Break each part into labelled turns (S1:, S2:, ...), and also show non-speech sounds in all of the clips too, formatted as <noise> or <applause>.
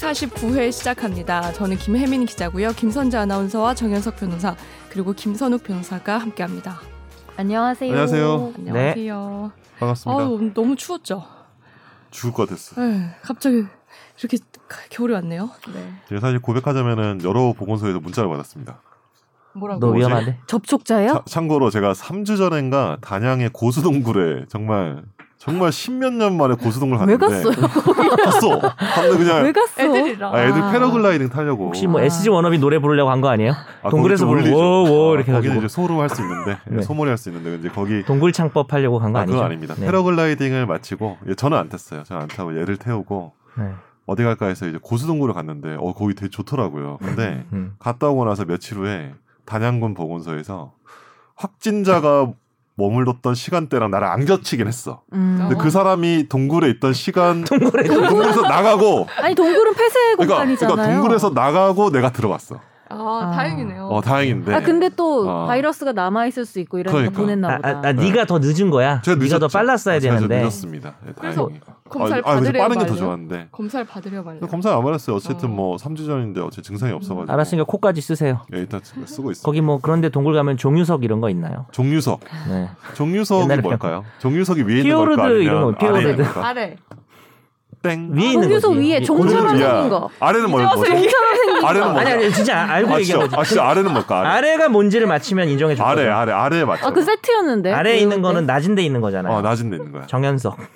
S1: 149회 시작합니다. 저는 김혜민 기자고요. 김선재 아나운서와 정현석 변호사 그리고 김선욱 변호사가 함께합니다.
S2: 안녕하세요.
S3: 안녕하세요.
S1: 안녕하세요.
S3: 반갑습니다.
S1: 아우, 너무 추웠죠.
S3: 죽을 것 같았어.
S1: 네, 갑자기 이렇게 겨울이 왔네요. 네.
S3: 제가 사실 고백하자면은 여러 보건소에서 문자를 받았습니다.
S1: 뭐라고?
S4: 너
S3: 뭐지?
S4: 위험한데?
S2: 접촉자예요?
S3: 차- 참고로 제가 3주 전인가 단양의 고수동굴에 정말 정말 십몇 년 만에 고수동굴
S2: 왜
S3: 갔는데
S2: 갔어요? <laughs>
S3: 갔어. 갔는데 그냥
S2: 왜 갔어?
S1: 애들이랑.
S3: 아, 애들
S2: 아.
S3: 패러글라이딩 타려고.
S4: 혹시 뭐
S2: 아.
S4: SG 워너비 노래 부르려고 한 거 아니에요?
S3: 아,
S4: 동굴에서
S3: 거기 좀
S4: 부르고. 워워
S3: 아,
S4: 이렇게
S3: 거기는
S4: 해가지고
S3: 이제 소로 할 수 있는데 <laughs>
S4: 네.
S3: 소몰이 할 수 있는데 이제 거기
S4: 동굴 창법 하려고 간 거
S3: 아,
S4: 아니죠?
S3: 그건 아닙니다.
S4: 네.
S3: 패러글라이딩을 마치고 예, 저는 안 탔어요. 저는 안 타고 얘를 태우고
S4: 네.
S3: 어디 갈까 해서 이제 고수동굴을 갔는데 어 거기 되게 좋더라고요. 근데
S4: 음.
S3: 갔다 오고 나서 며칠 후에 단양군 보건소에서 확진자가 머물렀던 시간대랑 나를 안 겹치긴 했어.
S2: 음.
S3: 근데
S1: 어.
S3: 그 사람이 동굴에 있던 시간 <laughs> 동굴에서 나가고
S2: 아니 동굴은 폐쇄
S3: 그러니까,
S2: 공간이잖아요.
S3: 그러니까 동굴에서 나가고 내가 들어갔어.
S1: 아,
S2: 아.
S1: 다행이네요.
S3: 어 다행인데.
S2: 아 근데 또
S3: 아.
S2: 바이러스가 남아 있을 수 있고 이러니까
S3: 그러니까.
S2: 보냈나
S4: 아,
S2: 보다.
S4: 아, 아, 네가 더 늦은 거야.
S3: 제가
S4: 네가 더
S3: 늦었죠.
S4: 빨랐어야
S3: 아,
S4: 되는데.
S3: 늦었습니다. 네,
S1: 그래서. 검사를
S3: 아, 아,
S1: 받으려
S3: 빠른 게 더. 좋았는데.
S1: 검사를 받으려 말려.
S3: 검사 안 받았어요. 어쨌든
S1: 어.
S3: 뭐 3주 전인데 어째 증상이 없어가지고.
S4: 알았으니까 코까지 쓰세요.
S3: 예, 일단 쓰고 있어.
S4: 거기 뭐 그런데 동굴 가면 종유석 이런 거 있나요?
S3: 종유석.
S4: 네.
S3: 종유석이 뭘까요? 종유석이 위에 있는
S4: 피오르드
S3: 걸까 아니면
S4: 이런 거, 피오르드.
S1: 아래.
S3: 땡.
S4: 위에 있는 거지.
S2: 위에
S4: 위-
S2: 종처럼. 생긴 거.
S3: 아래는 뭐, 뭐지?
S2: 종처럼 생긴
S3: 아래는
S2: 거.
S3: 뭐?
S4: 아니 아니 진짜 알고
S3: 아,
S4: 얘기한
S3: 진짜,
S4: 거지.
S3: 아, 진짜 아래는 뭘까? 아래.
S4: 아래 가 뭔지를 맞히면 인정해 줄
S3: 아래,
S4: 거야.
S3: 아래, 아래에 맞죠.
S2: 아그 세트였는데.
S4: 아래에 있는
S2: 그
S4: 거는 낮은 데 있는 거잖아요.
S3: 어, 낮은 데 있는 거야.
S4: 정현석. <laughs>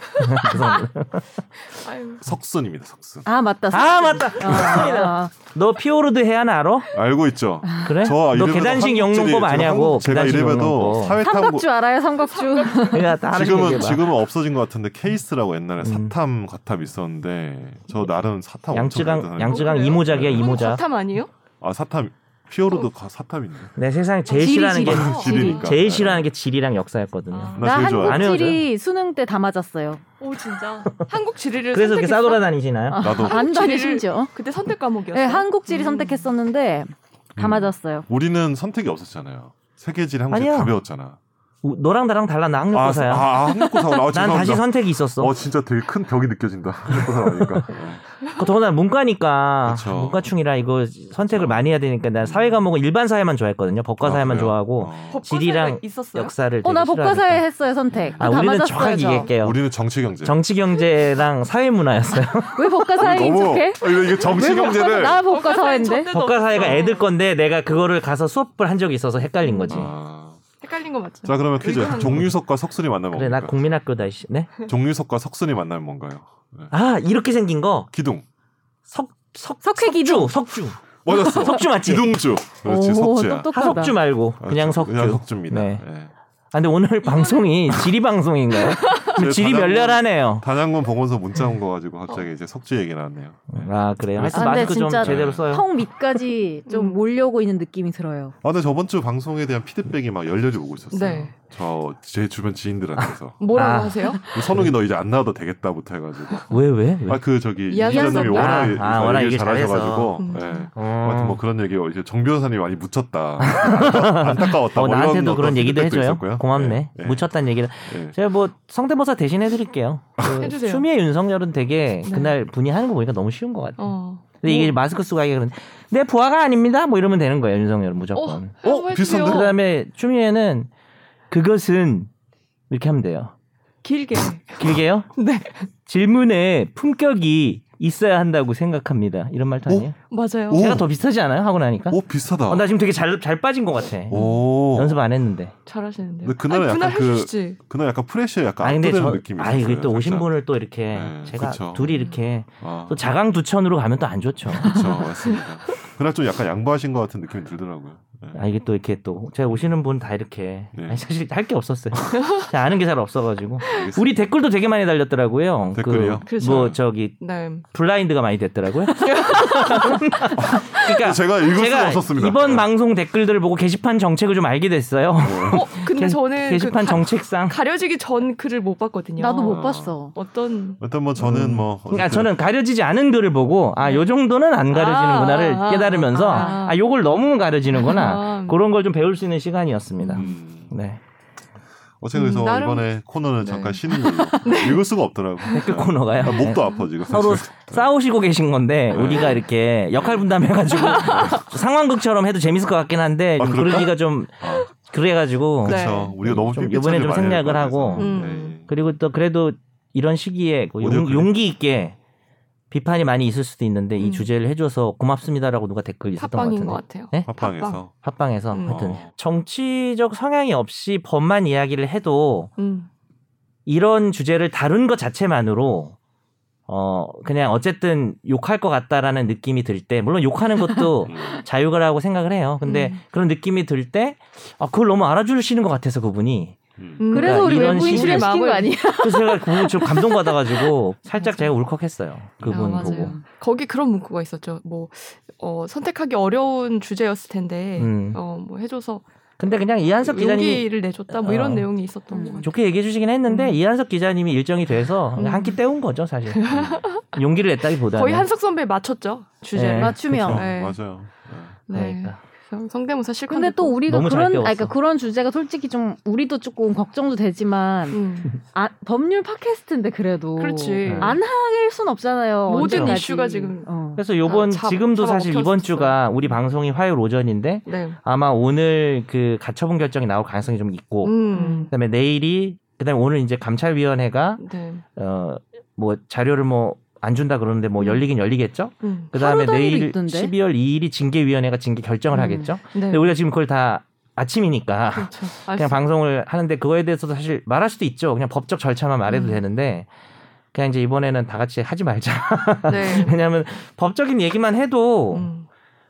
S1: 아유.
S3: 석순입니다, 석순.
S2: 아 맞다.
S4: 아 맞다.
S2: 아,
S4: 너 피오르드 해안 알아?
S3: 알고 있죠?
S4: 그래? 저너 계단식 영농법 아니냐고.
S3: 제가 이래봬도
S4: 영농법.
S3: 사회 탐구
S2: 삼각주 알아요? 삼각주.
S3: 지금은. 지금은 없어진 것 같은데 케이스라고 옛날에
S4: 음.
S3: 사탐 과탐 있 었는데 저 나름 사탐
S4: 양쯔강 양쯔강? 이모작이야 이모작.
S1: 과탐 아니에요?
S3: 아 사탐 피오르도 가 사탐인데
S4: 내 세상에 제일
S2: 지리,
S4: 싫어하는 게
S2: 지리.
S1: 어.
S3: 지리니까
S4: 제일 싫어하는 게 지리랑 역사였거든요.
S1: 아.
S2: 나나
S3: 제일.
S4: 안
S2: 한국지리 수능 때 다 맞았어요.
S1: 오 진짜. 한국 지리를
S4: 그래서 이렇게? 싸돌아다니시나요?
S2: 아,
S3: 나도.
S2: 안 다니
S1: 지리를-
S2: 심지어.
S1: 그때 선택 과목이었어.
S2: 네, 한국 지리
S1: 음.
S2: 선택했었는데 다
S3: 음.
S2: 맞았어요.
S3: 우리는 선택이 없었잖아요. 세계지리. 다 배웠잖아.
S4: 우- 너랑 나랑 달라 나
S3: 아,
S4: 학력고사야.
S3: 아, 아. 아, <laughs>
S4: 난
S3: 죄송합니다.
S4: 다시 선택이 있었어.
S3: 어 진짜 되게 큰 벽이 느껴진다. 한국고사라니까. <laughs>
S4: 그 더구나 문과니까
S3: 그쵸.
S4: 문과충이라 이거 선택을 많이 해야 되니까 난 사회 과목은 일반 사회만 좋아했거든요. 법과 사회만
S3: 아?
S4: 좋아하고
S3: 어.
S4: 지리랑
S1: 있었어요.
S4: 역사를
S2: 어, 나
S4: 되게
S2: 법과사에
S4: 싫어하니까.
S2: 했어요, 선택. 아다
S4: 우리는
S2: 맞았어요. 저.
S4: 얘기할게요.
S3: 우리는 정치 경제.
S4: 정치 경제랑 사회 문화였어요. <laughs>
S2: 왜 법과사에
S3: 너무
S2: 익숙해?
S3: 어, 이거, 이거 정치
S2: 왜
S3: 경제를
S2: 나 법과사인데?
S4: 법과 사회가 애들 건데 내가 그거를 가서 수업을 한 적이 있어서 헷갈린 거지.
S3: 아.
S1: 헷갈린 거 맞죠?
S3: 자 그러면 퀴즈. 종유석과 석순이 만나면
S4: 그래 나
S3: 뭔가요?
S4: 국민학교다 이씨. 네?
S3: 종유석과 석순이 만나면 뭔가요? 네.
S4: 아 이렇게 생긴 거
S3: 기둥.
S4: 석석
S2: 석회 기둥.
S4: 석주
S3: 맞았어.
S4: 석주 맞지?
S3: 기둥주. 그렇지
S2: 오,
S3: 석주야.
S2: 똑똑하다.
S4: 하석주 말고 그냥 석주.
S3: 그냥 석주입니다.
S4: 네.
S3: 네.
S4: 아, 근데 오늘 방송이 지리 방송인가요?
S3: 제
S4: 지리
S3: 단양군-
S4: 멸렬하네요.
S3: 단양군 보건소 문자 온 거 가지고 갑자기 이제 석주 얘기 나왔네요. 네.
S4: 아 그래요. 하여튼
S2: 아,
S4: 마스크 좀
S2: 진짜
S4: 제대로 써요.
S2: 턱 밑까지 좀
S1: 음.
S2: 몰려오고 있는 느낌이 들어요.
S3: 아, 근데 저번 주 방송에 대한 피드백이 막 열렬히 오고 있었어요.
S1: 네.
S3: 저 제 주변 지인들한테서 <laughs>
S1: 뭐라고
S4: 아.
S1: 하세요?
S3: 선욱이 너 이제 안 나와도 되겠다부터 해가지고.
S4: 왜 왜? 왜?
S3: 아 그 저기 이 기자님이
S1: 거.
S3: 워낙,
S4: 아, 아, 워낙
S3: 얘기 잘하셔가지고.
S1: 잘해서.
S3: 네.
S4: 어.
S3: 하여튼 뭐 그런 얘기 이제 정 변호사님이 많이 묻혔다. <laughs> 안타까웠다.
S4: 어,
S3: 뭐
S4: 나한테도 그런 얘기도 해줘요.
S3: 있었고요.
S4: 고맙네.
S3: 네. 네.
S4: 묻혔다는 얘기를.
S3: 네.
S4: 제가 뭐 성대모사 대신 해드릴게요. 그 <laughs>
S1: 해주세요.
S4: 추미애 윤석열은 되게
S1: 네.
S4: 그날 분이 하는 거 보니까 너무 쉬운 것 같아요.
S1: 어.
S4: 근데 이게 마스크 쓰고 하기가 그런데 내 부하가 아닙니다. 뭐 이러면 되는 거예요. 윤석열은 무조건.
S1: 어,
S3: 어, 비슷한데?
S4: 그 다음에 추미애는 그것은 이렇게 하면 돼요.
S1: 길게.
S4: 길게요? <laughs>
S1: 네.
S4: 질문에 품격이 있어야 한다고 생각합니다. 이런 말도
S3: 오?
S4: 아니에요?
S1: 맞아요.
S3: 오.
S4: 제가 더 비슷하지 않아요? 하고 나니까?
S3: 오 비슷하다.
S4: 어, 나 지금 되게 잘, 잘 빠진 것 같아.
S3: 오.
S4: 연습 안 했는데.
S1: 잘하시는데요.
S3: 근데 그날은
S1: 아니, 그날
S3: 약간 그-
S1: 해주시지.
S3: 그날 약간 프레시에 약간
S4: 아 근데
S3: 압도되는
S4: 저,
S3: 느낌이
S4: 아
S3: 있었어요.
S4: 이게 또 오신
S3: 살짝.
S4: 분을 또 이렇게
S3: 네,
S4: 제가
S3: 그쵸.
S4: 둘이 이렇게
S3: 아,
S4: 또 자강두천으로 가면 또 안 좋죠.
S3: 그렇죠, 맞습니다. 그날 좀 약간 양보하신 것 같은 느낌이 들더라고요. 네.
S4: 아 이게 또 이렇게 또 제가 오시는 분 다 이렇게
S3: 네.
S4: 아니, 사실 할 게 없었어요. <laughs> 제가 아는 게 잘 없어가지고
S3: 알겠습니다.
S4: 우리 댓글도 되게 많이 달렸더라고요.
S3: 댓글이요?
S4: 그,
S1: 그렇죠.
S4: 뭐 저기
S1: 네.
S4: 블라인드가 많이 됐더라고요. <laughs> 그러니까
S3: 제가 읽을 수가
S4: 제가
S3: 없었습니다.
S4: 이번
S3: 네.
S4: 방송 댓글들을 보고 게시판 정책을 좀 알게 됐어요.
S1: 어, 근데
S4: 게-
S1: 저는
S4: 게시판
S1: 그 가,
S4: 정책상.
S1: 가려지기 전 글을 못 봤거든요.
S2: 나도 못
S3: 아.
S2: 봤어.
S1: 어떤
S3: 일단 뭐 저는 뭐
S4: 그러니까 저는 가려지지 않은 글을 보고 아요 정도는 안 가려지는구나를
S1: 아, 아,
S4: 깨달으면서
S1: 아.
S4: 아 요걸 너무 가려지는구나
S1: 아.
S4: 그런 걸 좀 배울 수 있는 시간이었습니다.
S3: 음,
S4: 네.
S3: 그래서
S1: 음, 나름-
S3: 이번에 코너는
S1: 네.
S3: 잠깐 쉬는 <laughs> 걸로 읽을 수가 없더라고.
S4: 댓글 코너가요.
S3: 아, 목도
S4: 네.
S3: 아파 지금.
S4: 서로. 싸우시고 계신 건데
S3: 네.
S4: 우리가 이렇게 역할 분담해가지고 <laughs> 상황극처럼 해도 재밌을 것 같긴 한데
S3: 아,
S4: 좀? 그러기가 좀
S3: 아,
S4: 그래가지고
S1: 네.
S3: 그렇죠. 우리가 너무
S4: 좀 이번에 좀 생략을 하고.
S1: 음.
S3: 네.
S4: 그리고 또 그래도 이런 시기에 그 용. 용기 있게 비판이 많이 있을 수도 있는데 이
S1: 음.
S4: 주제를 해줘서 고맙습니다라고 누가 댓글 있었던 것 같은데
S1: 것 같아요.
S4: 네?
S3: 팟빵에서
S4: 팟빵에서
S1: 음.
S4: 하여튼
S3: 어.
S4: 정치적 성향이 없이 법만 이야기를 해도
S1: 음.
S4: 이런 주제를 다룬 것 자체만으로 어 그냥 어쨌든 욕할 것 같다라는 느낌이 들 때 물론 욕하는 것도 <laughs>
S3: 음.
S4: 자유라고 생각을 해요. 근데
S1: 음.
S4: 그런 느낌이 들 때 아, 그걸 너무 알아주시는 것 같아서 그분이
S3: 음.
S1: 음.
S2: 그래서
S4: 그러니까
S2: 우리
S4: 이런
S2: 외부인
S4: 식으로
S2: 출연시킨 거
S1: 마음을-
S2: 아니야? <laughs>
S4: 그래서 제가 그거 좀 감동받아가지고 <laughs> 살짝. 제가 울컥했어요. 그분
S1: 아, 맞아요.
S4: 보고.
S1: 거기 그런 문구가 있었죠. 뭐 어, 선택하기 어려운 주제였을 텐데
S4: 음.
S1: 어, 뭐 해줘서
S4: 근데 그냥 이한석 기자님이
S1: 용기를 내줬다. 뭐 이런
S4: 어.
S1: 내용이 있었던
S2: 음.
S4: 좋게 얘기해 주시긴 했는데
S1: 음.
S4: 이한석 기자님이 일정이 돼서
S1: 음.
S4: 한끼 때운 거죠 사실. <laughs> 용기를 냈다기보다는.
S1: 거의 한석 선배 맞췄죠 주제를.
S4: 네.
S2: 맞춤형.
S3: 그렇죠.
S1: 네.
S3: 맞아요. 네.
S1: 네.
S4: 그러니까.
S1: 성- 성대모사 실컷.
S2: 근데 또
S1: 했고.
S2: 우리가 그런. 아니, 그러니까 그런 주제가 솔직히 좀 우리도 조금 걱정도 되지만
S1: 음.
S2: 아, 법률 팟캐스트인데 그래도
S1: 그렇지.
S4: 네.
S2: 안 하길 순 없잖아요.
S1: 모든
S2: 언제까지.
S1: 이슈가 지금-
S2: 어.
S4: 그래서 요번
S1: 아, 잡-
S4: 지금도 사실. 이번 주가 우리 방송이 화요일 오전인데
S1: 네.
S4: 아마 오늘 그 가처분 결정이 나올 가능성이 좀 있고
S1: 음.
S4: 그다음에 내일이 그다음에 오늘 이제 감찰위원회가
S1: 네.
S4: 어뭐 자료를 뭐 안 준다 그러는데 뭐
S1: 음.
S4: 열리긴 열리겠죠.
S1: 음.
S4: 그다음에 내일
S2: 있던데?
S4: 12월 2일이 징계위원회가 징계 결정을
S2: 음.
S4: 하겠죠.
S1: 네.
S4: 근데 우리가 지금 그걸 다 아침이니까
S1: 그렇죠. 알 <laughs>
S4: 그냥
S1: 수-
S4: 방송을 하는데 그거에 대해서도 사실 말할 수도 있죠. 그냥 법적 절차만 말해도
S1: 음.
S4: 되는데 그냥 이제 이번에는 다 같이 하지 말자. <laughs>
S1: 네. <laughs>
S4: 왜냐하면 법적인 얘기만 해도
S1: 음.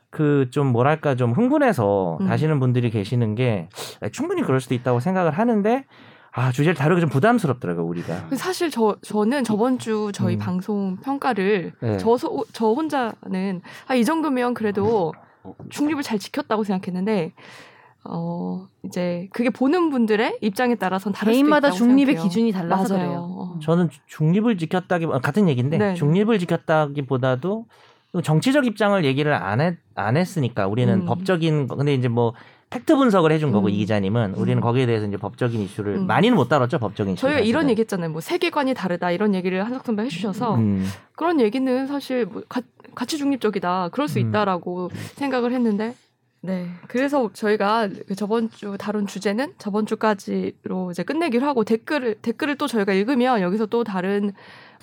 S4: 그좀 뭐랄까 좀 흥분해서
S1: 음.
S4: 다시는 분들이 계시는 게 충분히 그럴 수도 있다고 생각을 하는데 아 주제를 다루기 좀 부담스럽더라고요 우리가.
S1: 사실 저 저는 저번 주 저희
S4: 음.
S1: 방송 평가를
S4: 네.
S1: 저, 혼자는 아 이 정도면 그래도 중립을 잘 지켰다고 생각했는데 어 이제 그게 보는 분들의 입장에 따라서는 다를
S2: 개인마다
S1: 수도 있다고
S2: 중립의
S1: 생각해요.
S2: 기준이 달라서
S1: 맞아요.
S2: 그래요.
S1: 어.
S4: 저는 중립을 지켰다기 같은 얘기인데
S1: 네.
S4: 중립을 지켰다기보다도 정치적 입장을 얘기를 안, 했, 안 했으니까 우리는
S1: 음.
S4: 법적인 거- 근데 이제 뭐 팩트 분석을 해준 거고
S1: 음.
S4: 이 기자님은 우리는
S1: 음.
S4: 거기에 대해서 이제 법적인 이슈를
S1: 음.
S4: 많이는 못 다뤘죠 법적인 이슈
S1: 저희가 이런 얘기했잖아요. 뭐 세계관이 다르다 이런 얘기를 한석 선배 해주셔서
S4: 음.
S1: 그런 얘기는 사실 뭐 가, 가치 중립적이다 그럴 수
S4: 음.
S1: 있다라고 생각을 했는데 네 그래서 저희가 그 저번 주 다룬 주제는 저번 주까지로 이제 끝내기로 하고 댓글을 댓글을 또 저희가 읽으면 여기서 또 다른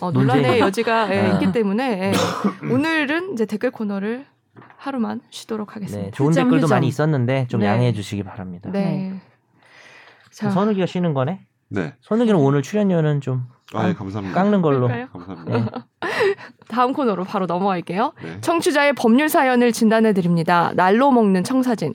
S1: 어, 논란의
S4: 논쟁이.
S1: 여지가 예,
S4: 아.
S1: 있기 때문에 예. <laughs> 오늘은 이제 댓글 코너를 하루만 쉬도록
S4: 네,
S1: 하겠습니다.
S4: 좋은
S2: 휴점,
S4: 댓글도
S2: 휴점.
S4: 많이 있었는데 좀
S1: 네.
S4: 양해해 주시기 바랍니다.
S1: 네. 자,
S4: 선우기가 쉬는 거네.
S3: 네.
S4: 선우기는 오늘 출연료는 좀
S3: 아, 예, 감사합니다.
S4: 깎는 걸로.
S1: 그럴까요?
S3: 감사합니다.
S1: 다음 코너로 바로 넘어갈게요.
S3: 네.
S1: 청취자의 법률 사연을 진단해 드립니다. 날로 먹는 청사진.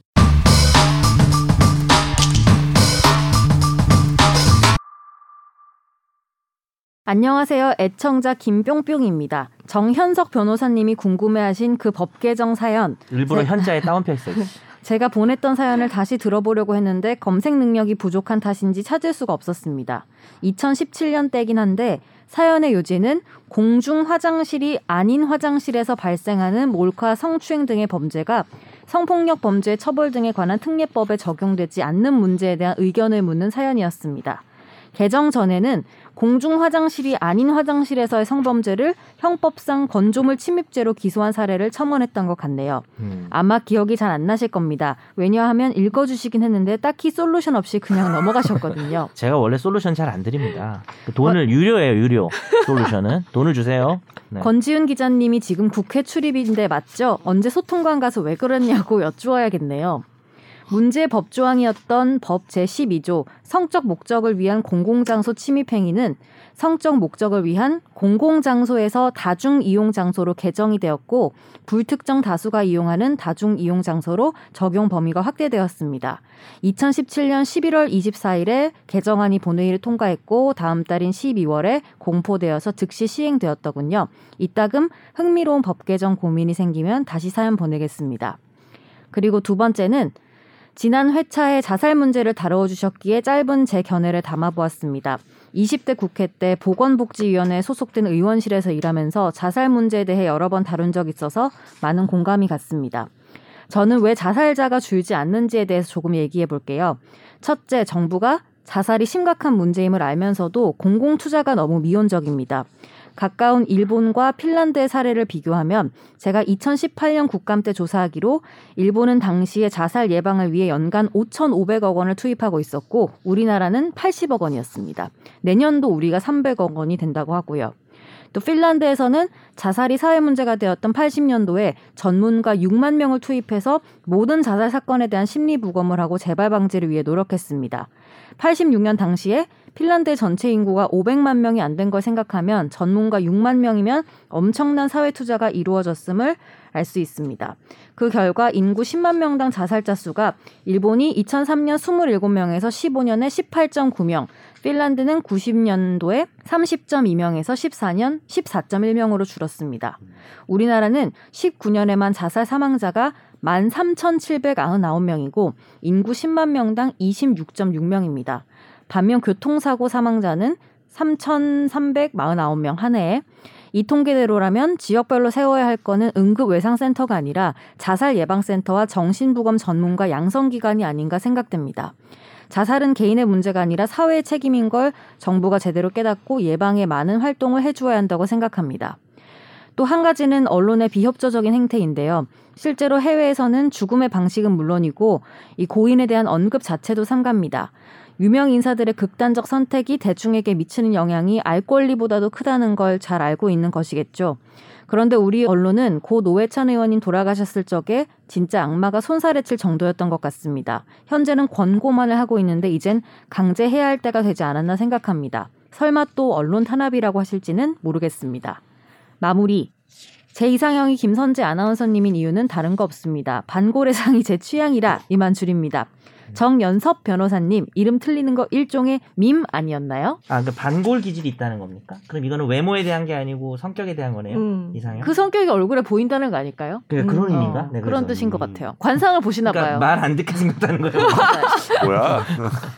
S2: 안녕하세요. 애청자 김뿅뿅입니다. 정현석 변호사님이 궁금해하신 그 법 개정 사연.
S4: 일부러
S2: 제-
S4: 현자에 다운표 했어요. <laughs>
S2: 제가 보냈던 사연을 다시 들어보려고 했는데 검색 능력이 부족한 탓인지 찾을 수가 없었습니다. 2017년 때긴 한데 사연의 요지는 공중 화장실이 아닌 화장실에서 발생하는 몰카 성추행 등의 범죄가 성폭력 범죄 처벌 등에 관한 특례법에 적용되지 않는 문제에 대한 의견을 묻는 사연이었습니다. 개정 전에는 공중 화장실이 아닌 화장실에서의 성범죄를 형법상 건조물 침입죄로 기소한 사례를 첨언했던 것 같네요.
S4: 음.
S2: 아마 기억이 잘 안 나실 겁니다. 왜냐하면 읽어주시긴 했는데 딱히 솔루션 없이 그냥 넘어가셨거든요. <laughs>
S4: 제가 원래 솔루션 잘 안 드립니다. 그 돈을 유료예요, 유료. 솔루션은 돈을 주세요. 네.
S2: 권지윤 기자님이 지금 국회 출입인데 맞죠? 언제 소통관 가서 왜 그랬냐고 여쭈어야겠네요. 문제 법조항이었던 법 제12조 성적 목적을 위한 공공장소 침입 행위는 성적 목적을 위한 공공장소에서 다중 이용 장소로 개정이 되었고 불특정 다수가 이용하는 다중 이용 장소로 적용 범위가 확대되었습니다. 2017년 11월 24일에 개정안이 본회의를 통과했고 다음 달인 12월에 공포되어서 즉시 시행되었더군요. 이따금 흥미로운 법 개정 고민이 생기면 다시 사연 보내겠습니다. 그리고 두 번째는 지난 회차에 자살 문제를 다뤄 주셨기에 짧은 제 견해를 담아 보았습니다. 20대 국회 때 보건복지위원회에 소속된 의원실에서 일하면서 자살 문제에 대해 여러 번 다룬 적 있어서 많은 공감이 갔습니다. 저는 왜 자살자가 줄지 않는지에 대해서 조금 얘기해 볼게요. 첫째, 정부가 자살이 심각한 문제임을 알면서도 공공 투자가 너무 미온적입니다. 가까운 일본과 핀란드의 사례를 비교하면 제가 2018년 국감 때 조사하기로 일본은 당시에 자살 예방을 위해 연간 5,500억 원을 투입하고 있었고 우리나라는 80억 원이었습니다. 내년도 우리가 300억 원이 된다고 하고요. 또 핀란드에서는 자살이 사회 문제가 되었던 80년도에 전문가 6만 명을 투입해서 모든 자살 사건에 대한 심리 부검을 하고 재발 방지를 위해 노력했습니다. 86년 당시에 핀란드의 전체 인구가 500만 명이 안 된 걸 생각하면 전문가 6만 명이면 엄청난 사회 투자가 이루어졌음을 알 수 있습니다. 그 결과 인구 10만 명당 자살자 수가 일본이 2003년 27명에서 15년에 18.9명, 핀란드는 90년도에 30.2명에서 14년 14.1명으로 줄었습니다. 우리나라는 19년에만 자살 사망자가 13,799명이고 인구 10만 명당 26.6명입니다. 반면 교통사고 사망자는 3,349명 한 해에 이 통계대로라면 지역별로 세워야 할 거는 응급 외상센터가 아니라 자살 예방센터와 정신부검 전문가 양성기관이 아닌가 생각됩니다. 자살은 개인의 문제가 아니라 사회의 책임인 걸 정부가 제대로 깨닫고 예방에 많은 활동을 해주어야 한다고 생각합니다. 또 한 가지는 언론의 비협조적인 행태인데요. 실제로 해외에서는 죽음의 방식은 물론이고 이 고인에 대한 언급 자체도 삼갑니다. 유명 인사들의 극단적 선택이 대중에게 미치는 영향이 알 권리보다도 크다는 걸 잘 알고 있는 것이겠죠. 그런데 우리 언론은 고 노회찬 의원님 돌아가셨을 적에 진짜 악마가 손살에 칠 정도였던 것 같습니다. 현재는 권고만을 하고 있는데 이젠 강제해야 할 때가 되지 않았나 생각합니다. 설마 또 언론 탄압이라고 하실지는 모르겠습니다. 마무리. 제 이상형이 김선재 아나운서님인 이유는 다른 거 없습니다. 반고래상이 제 취향이라 이만 줄입니다. 정연섭 변호사님 이름 틀리는 거 일종의 밈 아니었나요?
S4: 아, 그 반골 기질이 있다는 겁니까? 그럼 이거는 외모에 대한 게 아니고 성격에 대한 거네요.
S1: 음.
S4: 이상형.
S2: 그 성격이 얼굴에 보인다는 거 아닐까요?
S4: 그러니까 그런
S1: 음,
S4: 의미인가?
S2: 어,
S4: 네,
S2: 그런
S4: 그래서.
S2: 뜻인 것 같아요. 관상을 보시나
S4: 그러니까
S2: 봐요.
S4: 말 안 듣게 생겼다는 거예요. <laughs>
S3: 뭐야?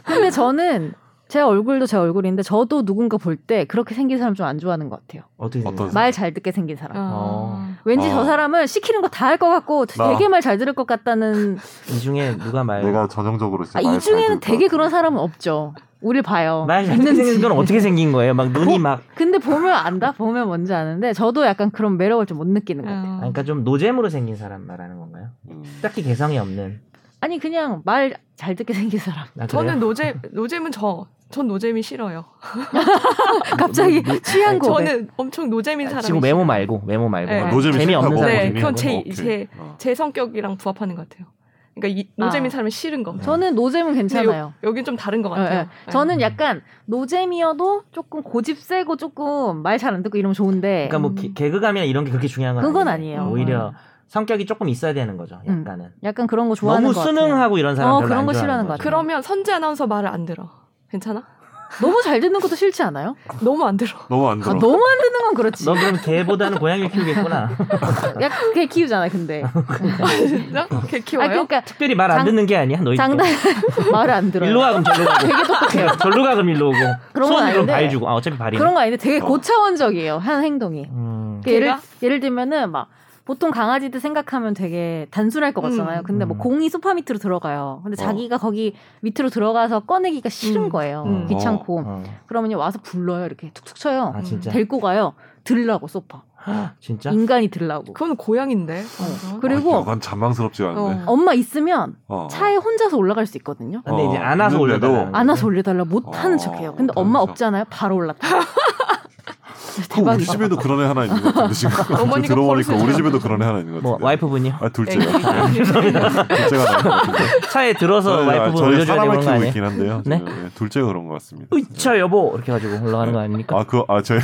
S2: 근데 저는 제 얼굴도 제 얼굴인데 저도 누군가 볼 때 그렇게 생긴 사람 좀 안 좋아하는 것 같아요.
S4: 어떻게?
S2: 말 잘 듣게 생긴 사람.
S1: 아.
S2: 왠지
S3: 어.
S2: 저 사람은 시키는 거 다 할 것 같고
S3: 나.
S2: 되게 말 잘 들을 것 같다는
S4: 이 중에 누가 말
S3: 내가 전형적으로 진짜
S2: 아,
S3: 말이잘
S2: 중에는 되게 그런 사람은 없죠. 우리 봐요.
S4: 말잘 듣게 생긴 건 어떻게 생긴 거예요? 막 눈이
S2: 보-
S4: 막
S2: 근데 보면 안다? 보면 뭔지 아는데 저도 약간 그런 매력을 좀 못 느끼는 것 같아요.
S1: 아.
S4: 그러니까 좀 노잼으로 생긴 사람 말하는 건가요?
S3: 음.
S4: 딱히 개성이 없는.
S2: 아니 그냥 말 잘 듣게 생긴 사람.
S4: 아?
S1: 저는 노잼 노잼은 저. 전 노잼이 싫어요. <laughs>
S2: 갑자기 취향 고백.
S1: 저는 엄청 노잼인 사람이
S4: 지금 외모. 말고 외모 말고
S1: 네.
S3: 아, 노잼이
S4: 재미없는? 사람.
S1: 네, 그건
S3: 없는
S1: 제,
S3: 거? 오케이.
S1: 제,
S3: 어.
S1: 제 성격이랑 부합하는 것 같아요. 그러니까 이 노잼인
S2: 아.
S1: 사람이 싫은 거.
S2: 저는 노잼은 괜찮아요.
S1: 요, 여긴 좀 다른 것
S2: 예,
S1: 같아요.
S2: 예.
S1: 네.
S2: 저는 약간 노잼이어도 조금 고집 세고 조금 말 잘 안 듣고 이러면 좋은데
S4: 그러니까 뭐
S1: 음.
S4: 개- 개그감이나 이런 게 그렇게 중요한 건
S2: 그건
S4: 아니에요.
S2: 아니에요.
S4: 오히려 성격이 조금 있어야 되는 거죠.
S2: 음.
S4: 약간은.
S2: 약간 그런 거 좋아하는
S4: 너무
S2: 것 같아요.
S4: 순응하고 이런 사람
S2: 어, 그런 안거
S4: 좋아하는
S2: 싫어하는 것
S4: 거죠.
S1: 그러면 선재 아나운서 말을 안 들어. 괜찮아?
S2: 너무 잘 듣는 것도 싫지 않아요?
S1: 너무 안 들어.
S3: 너무 안 들어.
S2: 아, 너무 안 듣는 건 그렇지.
S4: 너 그럼 개보다는 고양이를 키우겠구나. <laughs>
S2: 약간 개 키우잖아, 근데.
S1: 진짜? 걔
S2: 아,
S1: 키워요?
S2: 그러니까
S4: 특별히 말안
S2: 장-
S4: 듣는 게 아니야. 너희
S2: 장단 <laughs> 말을 안 들어요.
S4: 일로 와 그럼 절로 가고.
S2: 되게 똑똑해요.
S4: 절로 가 그럼 일로 오고.
S2: 그런 건 아닌데.
S4: 발 주고. 아 어차피 발이.
S2: 그런 거 아닌데 되게
S3: 어.
S2: 고차원적이에요. 한 행동이.
S4: 음.
S2: 그 예를? 예를 들면은 막 보통 강아지들 생각하면 되게 단순할 것 같잖아요.
S1: 음.
S2: 근데 뭐
S4: 음.
S2: 공이 소파 밑으로 들어가요. 근데
S3: 어.
S2: 자기가 거기 밑으로 들어가서 꺼내기가 싫은
S1: 음.
S2: 거예요.
S1: 음.
S2: 귀찮고.
S4: 어.
S2: 그러면요 와서 불러요. 이렇게 툭툭 쳐요.
S4: 아 진짜.
S2: 데리고 가요. 들라고 소파. <gasps>
S4: 진짜.
S2: 인간이 들라고.
S1: 그건 고양인데.
S2: 그리고
S3: 아, 난 잔망스럽지가 않네.
S1: 어.
S2: 엄마 있으면
S3: 어.
S2: 차에 혼자서 올라갈 수 있거든요.
S4: 근데 이제
S3: 어,
S4: 안아서 올려달라는
S2: 안아서. 올려달라 못 하는
S3: 어,
S2: 척해요. 근데 엄마
S3: 척.
S2: 없잖아요. 바로 올랐다. <laughs>
S3: 그 우리
S2: 대박이다.
S3: 집에도 그런 애 하나 있는 것 같은데 지금 <laughs>
S1: 어머니가
S3: 들어보니까 우리 집에도 그런 애 하나 있는
S4: 것뭐
S3: 같은데.
S4: 와이프분이요?
S3: 아 둘째가.
S1: 애기. <laughs>
S3: 둘째가 것 같은데. <laughs>
S4: 차에 들어서
S3: 네,
S4: 와이프분
S3: 저희
S4: 올려줘야
S3: 사람을
S4: 되는 거 아니에요?
S3: 있긴 한데요.
S4: 네?
S3: 네, 둘째가 그런 것 같습니다.
S4: 으차 여보 이렇게 가지고 올라가는 거 아닙니까?
S3: 아 그거 아 저희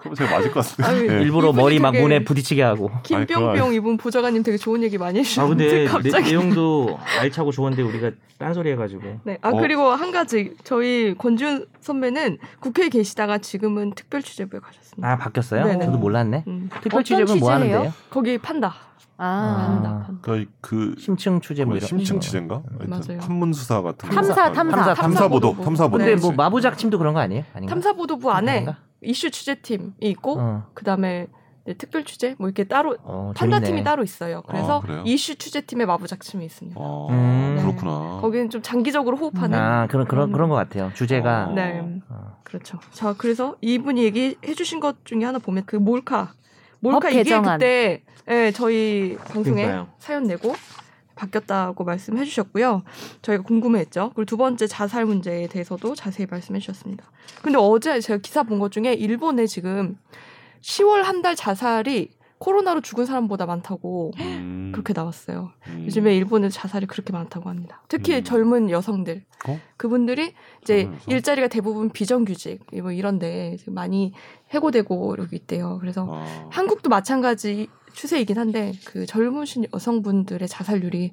S3: 그럼 제가 맞을 것 같은데.
S1: 아유,
S3: 네.
S4: 일부러 머리 막 문에 부딪히게 하고.
S1: 김뿅뿅 이분 보좌관님 되게 좋은 얘기 많이
S4: 아
S1: 해주셨는데
S4: 근데
S1: 갑자기.
S4: 내, 내용도 알차고 좋은데 우리가 딴소리 해가지고.
S1: 네. 아
S3: 어.
S1: 그리고 한 가지 저희 권준 선배는 국회에 계시다가 지금은 특별 취재부에 가셨습니다.
S4: 아 바뀌었어요?
S1: 네네.
S4: 저도 몰랐네.
S1: 음.
S4: 특별 취재는 뭐? 하는데요?
S1: 거기 판다.
S2: 아.
S3: 그러니까 그
S4: 심층 취재 뭐.
S3: 심층
S4: 거.
S3: 취재인가? 하여튼
S1: 맞아요.
S3: 판문 수사 같은 거.
S2: 탐사,
S3: 하는
S2: 탐사.
S3: 거. 탐사보도
S1: 탐사 보도.
S3: 탐사 보도.
S4: 근데
S1: 네.
S4: 뭐 마부작침도 그런 거 아니에요? 아닌가?
S1: 탐사 보도부 안에
S4: 아닌가?
S1: 이슈 취재팀이 있고
S4: 어.
S1: 그다음에 네, 특별 취재 뭐 이렇게 따로
S4: 어,
S1: 판다
S4: 재밌네.
S1: 팀이 따로 있어요. 그래서
S3: 아?
S1: 이슈 취재팀의 마부작침이 있습니다.
S3: 어,
S4: 음.
S3: 그렇구나.
S1: 거기는 좀 장기적으로 호흡하는
S4: 아 그런 그런
S1: 음.
S4: 그런 것 같아요. 주제가
S3: 어.
S1: 네.
S4: 어.
S1: 그렇죠. 자, 그래서 이분이 얘기해주신 것 중에 하나 보면 그 몰카, 몰카
S2: 법
S1: 이게
S2: 개정안.
S1: 그때 예, 저희 방송에
S4: 그러니까요.
S1: 사연 내고 바뀌었다고 말씀해 주셨고요. 저희가 궁금해했죠. 그리고 두 번째 자살 문제에 대해서도 자세히 말씀해 주셨습니다. 근데 어제 제가 기사 본 것 중에 일본에 지금 10월 한 달 자살이 코로나로 죽은 사람보다 많다고
S3: 음.
S1: 그렇게 나왔어요.
S3: 음.
S1: 요즘에 일본에 자살이 그렇게 많다고 합니다. 특히
S3: 음.
S1: 젊은 여성들.
S3: 어?
S1: 그분들이 이제
S3: 젊은 여성?
S1: 일자리가 대부분 비정규직 뭐 이런데 많이 해고되고 이러고 있대요. 그래서
S3: 어.
S1: 한국도 마찬가지 추세이긴 한데 그 젊으신 여성분들의 자살률이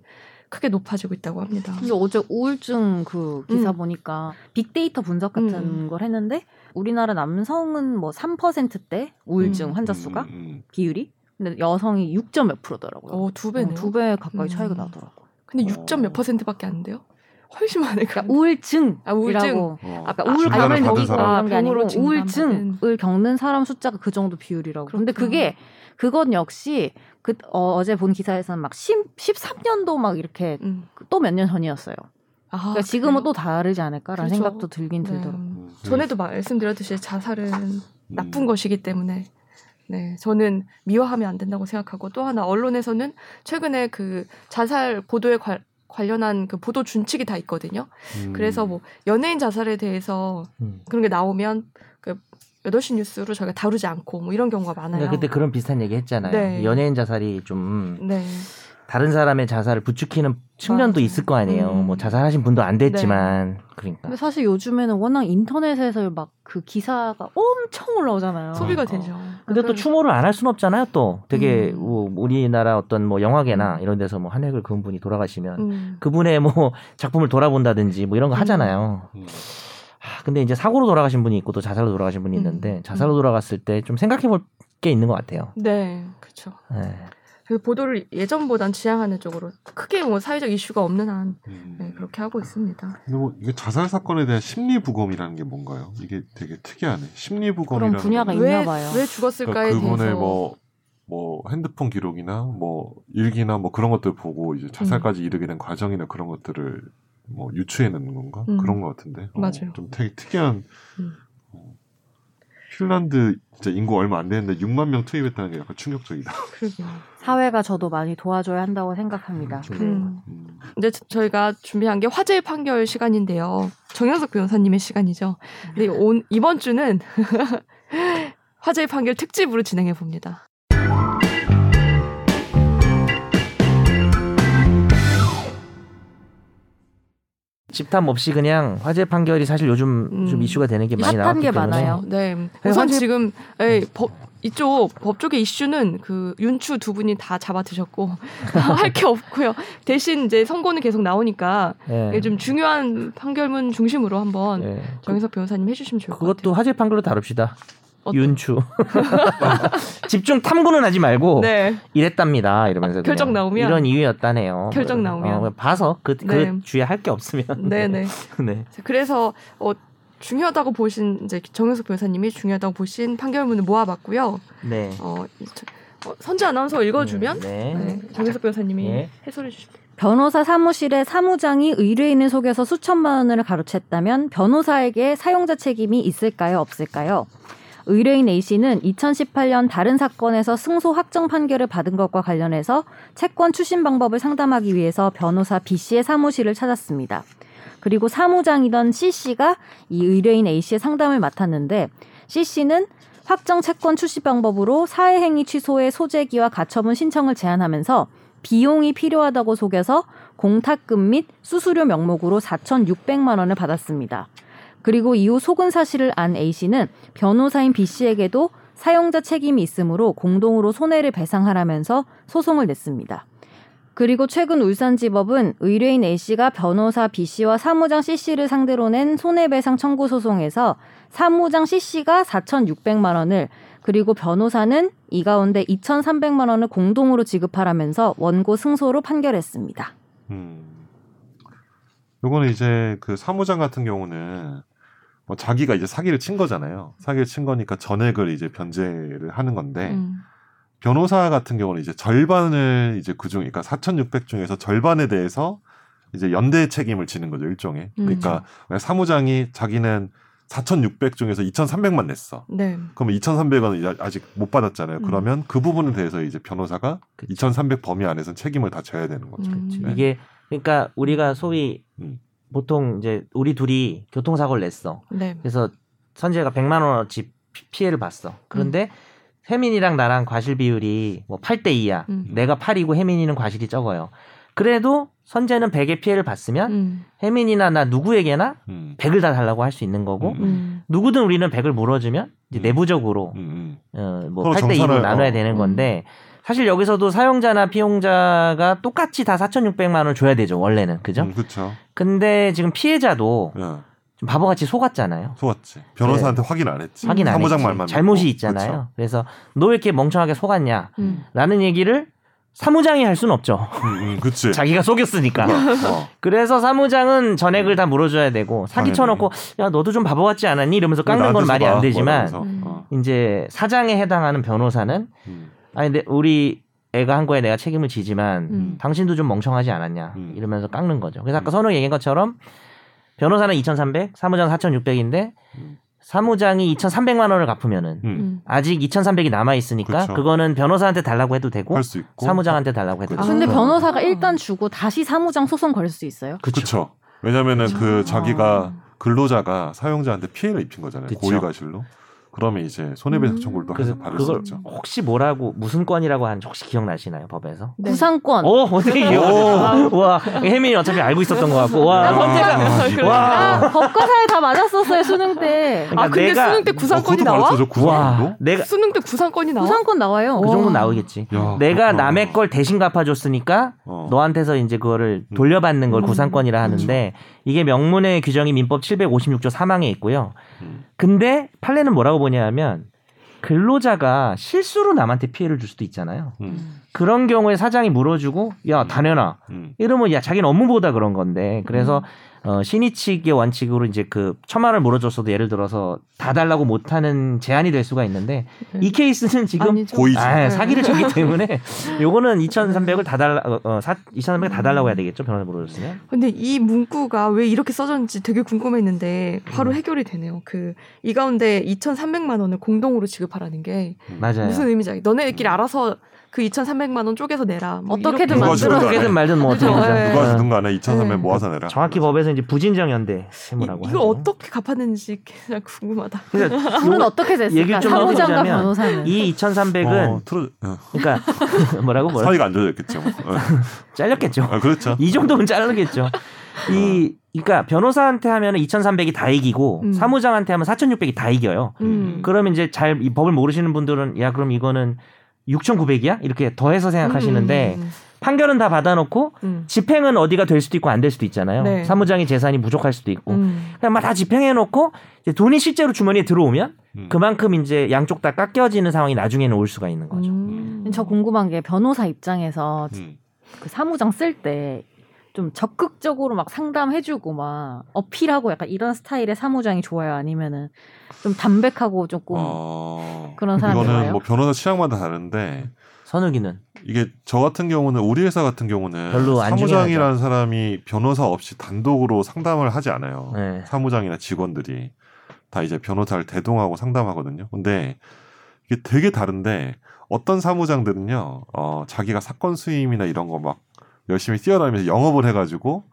S1: 크게 높아지고 있다고 합니다.
S2: 근데 어제 우울증 그 기사
S1: 음.
S2: 보니까 빅데이터 분석 같은
S1: 음.
S2: 걸 했는데 우리나라 남성은 뭐 3%대 우울증
S1: 음.
S2: 환자 수가
S3: 음, 음.
S2: 비율이 근데 여성이 6점 몇 프로더라고요.
S1: 어, 두 배네요.
S2: 두배 가까이
S1: 음.
S2: 차이가 나더라고. 요
S1: 근데
S3: 어.
S1: 6점 몇 퍼센트밖에 안 돼요? 훨씬 많아요.
S2: 그러니까 우울증이라고
S1: 아, 우울증.
S3: 어.
S2: 아까
S1: 아,
S2: 우울감을
S3: 사람.
S2: 그런 게 아니고. 우울증을 겪는 사람 숫자가 그 정도 비율이라고.
S1: 그렇구나.
S2: 그게 그건 역시 그 어, 제본 기사에서는 막 10, 13년도 막 이렇게
S1: 음.
S2: 또몇 년 전이었어요.
S1: 아,
S2: 그러니까 지금은
S1: 그래요?
S2: 또 다르지 않을까라는
S1: 그렇죠.
S2: 생각도 들긴
S1: 네.
S2: 들더라고요.
S3: 음.
S1: 전에도 말씀드렸듯이 자살은 나쁜
S3: 음.
S1: 것이기 때문에 네 저는 미화하면 안 된다고 생각하고 또 하나 언론에서는 최근에 그 자살 보도에 관, 관련한 그 보도 준칙이 다 있거든요.
S3: 음.
S1: 그래서 뭐 연예인 자살에 대해서
S4: 음.
S1: 그런 게 나오면 그 8시 뉴스로 저희가 다루지 않고 뭐 이런 경우가 많아요.
S4: 그러니까 그때 그런 비슷한 얘기 했잖아요.
S1: 네.
S4: 연예인 자살이 좀
S1: 네.
S4: 다른 사람의 자살을 부추기는 측면도
S1: 맞아요.
S4: 있을 거 아니에요.
S1: 음.
S4: 뭐 자살하신 분도 안 됐지만 그러니까
S2: 근데 사실 요즘에는 워낙 인터넷에서 막 그 기사가 엄청 올라오잖아요.
S1: 소비가
S3: 그러니까.
S1: 되죠.
S4: 근데 또
S1: 그러니까
S4: 추모를 안 할 수는 없잖아요. 또 되게
S1: 음.
S4: 뭐 우리나라 어떤 뭐 영화계나
S1: 음.
S4: 이런 데서 뭐 한획을 그은 분이 돌아가시면
S1: 음.
S4: 그분의 뭐 <laughs> 작품을 돌아본다든지 뭐 이런 거
S1: 음.
S4: 하잖아요.
S3: 음.
S4: 아, 근데 이제 사고로 돌아가신 분이 있고 또 자살로 돌아가신 분이
S1: 음.
S4: 있는데 자살로 돌아갔을 때 좀 생각해 볼 게 있는 것 같아요.
S1: 네, 그렇죠.
S4: 네.
S1: 그 보도를 예전보단 지향하는 쪽으로 크게 뭐 사회적 이슈가 없는 한
S3: 음.
S1: 네, 그렇게 하고 있습니다.
S3: 근데 뭐 이게 자살 사건에 대한 심리 부검이라는 게 뭔가요? 이게 되게 특이하네. 심리 부검이라는
S2: 그런 분야가 있나
S1: 왜,
S2: 봐요.
S1: 왜 죽었을까에
S3: 그러니까 그분의
S1: 대해서
S3: 뭐, 뭐 핸드폰 기록이나 뭐 일기나 뭐 그런 것들 보고 이제 자살까지 이르게 된 과정이나 그런 것들을 뭐 유추해 내는 건가
S1: 음.
S3: 그런 것 같은데. 어,
S1: 맞아요.
S3: 좀 되게 특이한.
S1: 음.
S3: 어, 핀란드 진짜 인구 얼마 안 되는데 6만 명 투입했다는 게 약간 충격적이다.
S1: 그러게요.
S2: 사회가 저도 많이 도와줘야 한다고 생각합니다.
S3: 음.
S1: 음.
S3: 음.
S1: 이제 저- 저희가 준비한 게 화제의 판결 시간인데요. 정현석 변호사님의 시간이죠. 근데 온, 이번 주는 <laughs> 화제의 판결 특집으로 진행해 봅니다.
S4: 집탐 없이 그냥 화재 판결이 사실 요즘
S1: 음.
S4: 좀 이슈가 되는 게 많이 나왔기
S2: 게
S4: 때문에
S2: 많아요.
S1: 네.
S4: 네,
S1: 우선
S4: 화제-
S1: 지금 예, 법 이쪽 법 쪽의 이슈는 그 윤추 두 분이 다 잡아 드셨고 <laughs> 할 게 없고요. 대신 이제 선고는 계속 나오니까
S4: 예.
S1: 이게 좀 중요한 판결문 중심으로 한번
S4: 예.
S1: 정현석 변호사님 해주시면 좋을 것
S4: 그것도
S1: 같아요.
S4: 화재 판결로 다룹시다.
S1: 어떤-
S4: 윤추. <laughs> 집중 탐구는 하지 말고
S1: 네.
S4: 이랬답니다. 이러면서
S1: 결정
S4: 그냥
S1: 나오면?
S4: 이런 이유였다네요.
S1: 결정 나오면?
S4: 어, 봐서 그, 그
S1: 네.
S4: 주에 할 게 없으면
S1: 네네.
S4: 네. <laughs>
S1: 그래서 어, 중요하다고 보신 이제 정현석 변호사님이 중요하다고 보신 판결문을 모아봤고요.
S4: 네.
S1: 어, 어, 선재 아나운서 읽어주면
S4: 네.
S1: 네, 정현석 변호사님이
S4: 네.
S1: 해설해 주십시오.
S2: 변호사 사무실의 사무장이 의뢰인을 속여서 수천만 원을 가로챘다면 변호사에게 사용자 책임이 있을까요, 없을까요? 의뢰인 A 씨는 2018년 다른 사건에서 승소 확정 판결을 받은 것과 관련해서 채권 추심 방법을 상담하기 위해서 변호사 B 씨의 사무실을 찾았습니다. 그리고 사무장이던 C 씨가 이 의뢰인 A 씨의 상담을 맡았는데 C 씨는 확정 채권 출시 방법으로 사회행위 취소의 소재기와 가처분 신청을 제안하면서 비용이 필요하다고 속여서 공탁금 및 수수료 명목으로 4,600만 원을 받았습니다. 그리고 이후 속은 사실을 안 A 씨는 변호사인 B 씨에게도 사용자 책임이 있으므로 공동으로 손해를 배상하라면서 소송을 냈습니다. 그리고 최근 울산지법은 의뢰인 A 씨가 변호사 B 씨와 사무장 C 씨를 상대로 낸 손해배상 청구 소송에서 사무장 C 씨가 4,600만 원을 그리고 변호사는 이 가운데 2,300만 원을 공동으로 지급하라면서 원고 승소로 판결했습니다.
S3: 음. 요거는 이제 그 사무장 같은 경우는 뭐 자기가 이제 사기를 친 거잖아요. 사기를 친 거니까 전액을 이제 변제를 하는 건데
S1: 음.
S3: 변호사 같은 경우는 이제 절반을 이제 그중 그러니까 4,600 중에서 절반에 대해서 이제 연대 책임을 지는 거죠 일종의.
S1: 음.
S3: 그러니까 사무장이 자기는 4,600 중에서 2,300만 냈어.
S1: 네.
S3: 그러면 2,300원은 아직 못 받았잖아요.
S1: 음.
S3: 그러면 그 부분에 대해서 이제 변호사가
S4: 그치.
S3: 2,300 범위 안에서는 책임을 다 져야 되는 거죠.
S1: 음.
S3: 네.
S4: 이게 그러니까 우리가 소위
S3: 음.
S4: 보통 이제 우리 둘이 교통사고를 냈어.
S1: 네.
S4: 그래서 선재가 100만 원어치 피- 피해를 봤어. 그런데 혜민이랑 나랑 과실 비율이 뭐 8대 2야.
S1: 음.
S4: 내가 8이고 혜민이는 과실이 적어요. 그래도 선재는 100의 피해를 봤으면
S1: 음.
S4: 혜민이나 나 누구에게나
S3: 음.
S4: 100을 다 달라고 할 수 있는 거고
S3: 음.
S1: 음.
S4: 누구든 우리는 100을 물어주면 이제
S3: 음.
S4: 내부적으로
S3: 음, 음.
S4: 어, 뭐
S3: 서로
S4: 8대 2로
S3: 정산을-
S4: 나눠야
S3: 어.
S4: 되는
S1: 음.
S4: 건데 사실 여기서도 사용자나 피용자가 똑같이 다 4,600만 원을 줘야 되죠 원래는 그죠?
S3: 음, 그렇죠.
S4: 근데 지금 피해자도
S3: 야,
S4: 좀 바보같이 속았잖아요.
S3: 속았지. 변호사한테 확인 안 했지.
S4: 확인 안
S3: 사무장
S4: 했지.
S3: 말만
S4: 잘못이
S3: 믿고.
S4: 있잖아요.
S3: 그쵸.
S4: 그래서 너 왜 이렇게 멍청하게 속았냐?
S1: 음.
S4: 라는 얘기를 사무장이 할 수는 없죠.
S3: 음, 음, 그치. <laughs>
S4: 자기가 속였으니까.
S3: 어.
S4: 그래서 사무장은 전액을 다 물어줘야 되고 사기. 쳐놓고 야 너도 좀 바보 같지 않았니? 이러면서 깎는 건 말이. 안 되지만
S3: 뭐.
S1: 음.
S3: 어.
S4: 이제 사장에 해당하는 변호사는
S3: 음.
S4: 아니 내, 우리 애가 한 거에 내가 책임을 지지만
S1: 음.
S4: 당신도 좀 멍청하지 않았냐
S3: 음.
S4: 이러면서 깎는 거죠. 그래서 아까
S3: 음.
S4: 선우 얘기한 것처럼 변호사는 2,300, 사무장 4,600인데
S3: 음.
S4: 사무장이 2,300만 원을 갚으면은
S3: 음.
S1: 음.
S4: 아직 2,300이 남아 있으니까
S3: 그쵸.
S4: 그거는 변호사한테 달라고 해도 되고
S3: 할수 있고.
S4: 사무장한테 달라고 해도.
S2: 아,
S4: 되고.
S2: 근데
S1: 아.
S2: 변호사가 일단 주고 다시 사무장 소송 걸 수 있어요?
S3: 그렇죠. 왜냐면은 그
S1: 아.
S3: 자기가 근로자가 사용자한테 피해를 입힌 거잖아요.
S4: 그쵸.
S3: 고의가실로. 그러면 이제 손해배상
S1: 음.
S3: 청구를 또
S4: 그래서
S3: 해서 받을 수
S4: 그걸
S3: 있죠.
S4: 혹시 뭐라고 무슨 건이라고 하는지 혹시 기억나시나요 법에서?
S1: 네.
S2: 구상권.
S4: 오 어떻게? 와 혜민이 어차피 알고 있었던 것 같고 와.
S1: 범죄가
S4: 와.
S2: 아, 법과사에 다 맞았었어요 수능 때.
S4: 그러니까
S1: 아 근데
S4: 내가-
S1: 수능 때
S3: 어,
S1: 구상권이
S3: 그것도
S1: 나와?
S4: 와
S3: 구상도.
S4: 내가
S1: 수능 때 구상권이 나와?
S2: 구상권 나와요.
S4: 그 정도
S1: 와.
S4: 나오겠지.
S3: 야,
S4: 내가
S3: 그렇구나.
S4: 남의 걸 대신 갚아줬으니까
S3: 어.
S4: 너한테서 이제 그거를 돌려받는 걸
S1: 음.
S4: 구상권이라 하는데 이게 명문의 규정이 민법 756조 3항에 있고요.
S3: 음.
S4: 근데 판례는 뭐라고 보냐면 근로자가 실수로 남한테 피해를 줄 수도 있잖아요.
S3: 음.
S4: 그런 경우에 사장이 물어주고 야 다녀나
S3: 음.
S4: 이러면 야 자기는 업무보다 그런 건데 그래서 어, 신의 측의 원칙으로 이제 그 천만 원을 물어줬어도 예를 들어서 다 달라고 못하는 제한이 될 수가 있는데
S1: 네.
S4: 이 케이스는 지금
S1: 아니죠.
S3: 고의지.
S4: 아,
S1: 네.
S4: 사기를 쳤기 <laughs> 때문에 요거는 2,300을 다 달라 어, 어, 2,300을 다 달라고 해야 되겠죠 변호사 물어줬으면
S1: 근데 이 문구가 왜 이렇게 써졌는지 되게 궁금했는데 바로
S4: 음.
S1: 해결이 되네요. 그 이 가운데 2,300만 원을 공동으로 지급하라는 게
S4: 맞아요.
S1: 무슨 의미지? 너네끼리 알아서 그 2,300만 원 쪼개서 내라. 뭐
S2: 어떻게든
S1: 이렇게
S3: 누가
S2: 만들어.
S3: 주든
S4: 어떻게든 말든 뭐
S1: 그죠.
S4: 어떻게
S1: 네.
S3: 누가 주든 간에 2,300
S1: 네.
S3: 모아서 내라.
S4: 정확히 법에서 이제 부진정 연대
S1: 이,
S4: 세무라고 하죠.
S1: 어떻게 갚았는지 그냥 궁금하다.
S4: 그러니까
S2: 둘은 <laughs> 어떻게 됐을까?
S4: 좀
S2: 사무장과 변호사는.
S4: 이 2,300은
S3: 어, 틀어, 어.
S4: 그러니까 <laughs> 뭐라고 뭐라
S3: 사이가 안 좋아졌겠죠. 어. <laughs>
S4: 잘렸겠죠.
S3: 아, 그렇죠.
S4: 이 정도면 자르겠죠. 이 그러니까 변호사한테 하면은 2,300이 다 이기고
S1: 음.
S4: 사무장한테 하면 4,600이 다 이겨요.
S1: 음.
S4: 그러면 이제 잘 이 법을 모르시는 분들은 야 그럼 이거는 6,900이야? 이렇게 더해서 생각하시는데
S1: 음,
S4: 판결은 다 받아놓고
S1: 음,
S4: 집행은 어디가 될 수도 있고 안 될 수도 있잖아요.
S1: 네.
S4: 사무장이 재산이 부족할 수도 있고.
S1: 음.
S4: 그냥 막 다 집행해놓고 이제 돈이 실제로 주머니에 들어오면
S3: 음.
S4: 그만큼 이제 양쪽 다 깎여지는 상황이 나중에는 올 수가 있는 거죠.
S1: 음.
S2: 저 궁금한 게 변호사 입장에서
S3: 음.
S2: 그 사무장 쓸 때 좀 적극적으로 막 상담해주고 막 어필하고 약간 이런 스타일의 사무장이 좋아요? 아니면은 좀 담백하고 조금
S3: 어,
S2: 그런 사람이
S3: 이거는
S2: 좋아요?
S3: 뭐 변호사 취향마다 다른데
S4: 선욱이는
S3: 이게 저 같은 경우는 우리 회사 같은 경우는 사무장이라는 사람이 변호사 없이 단독으로 상담을 하지 않아요.
S4: 네.
S3: 사무장이나 직원들이 다 이제 변호사를 대동하고 상담하거든요. 근데 이게 되게 다른데 어떤 사무장들은요, 어, 자기가 사건 수임이나 이런 거 막 열심히 뛰어다니면서 영업을 해가지고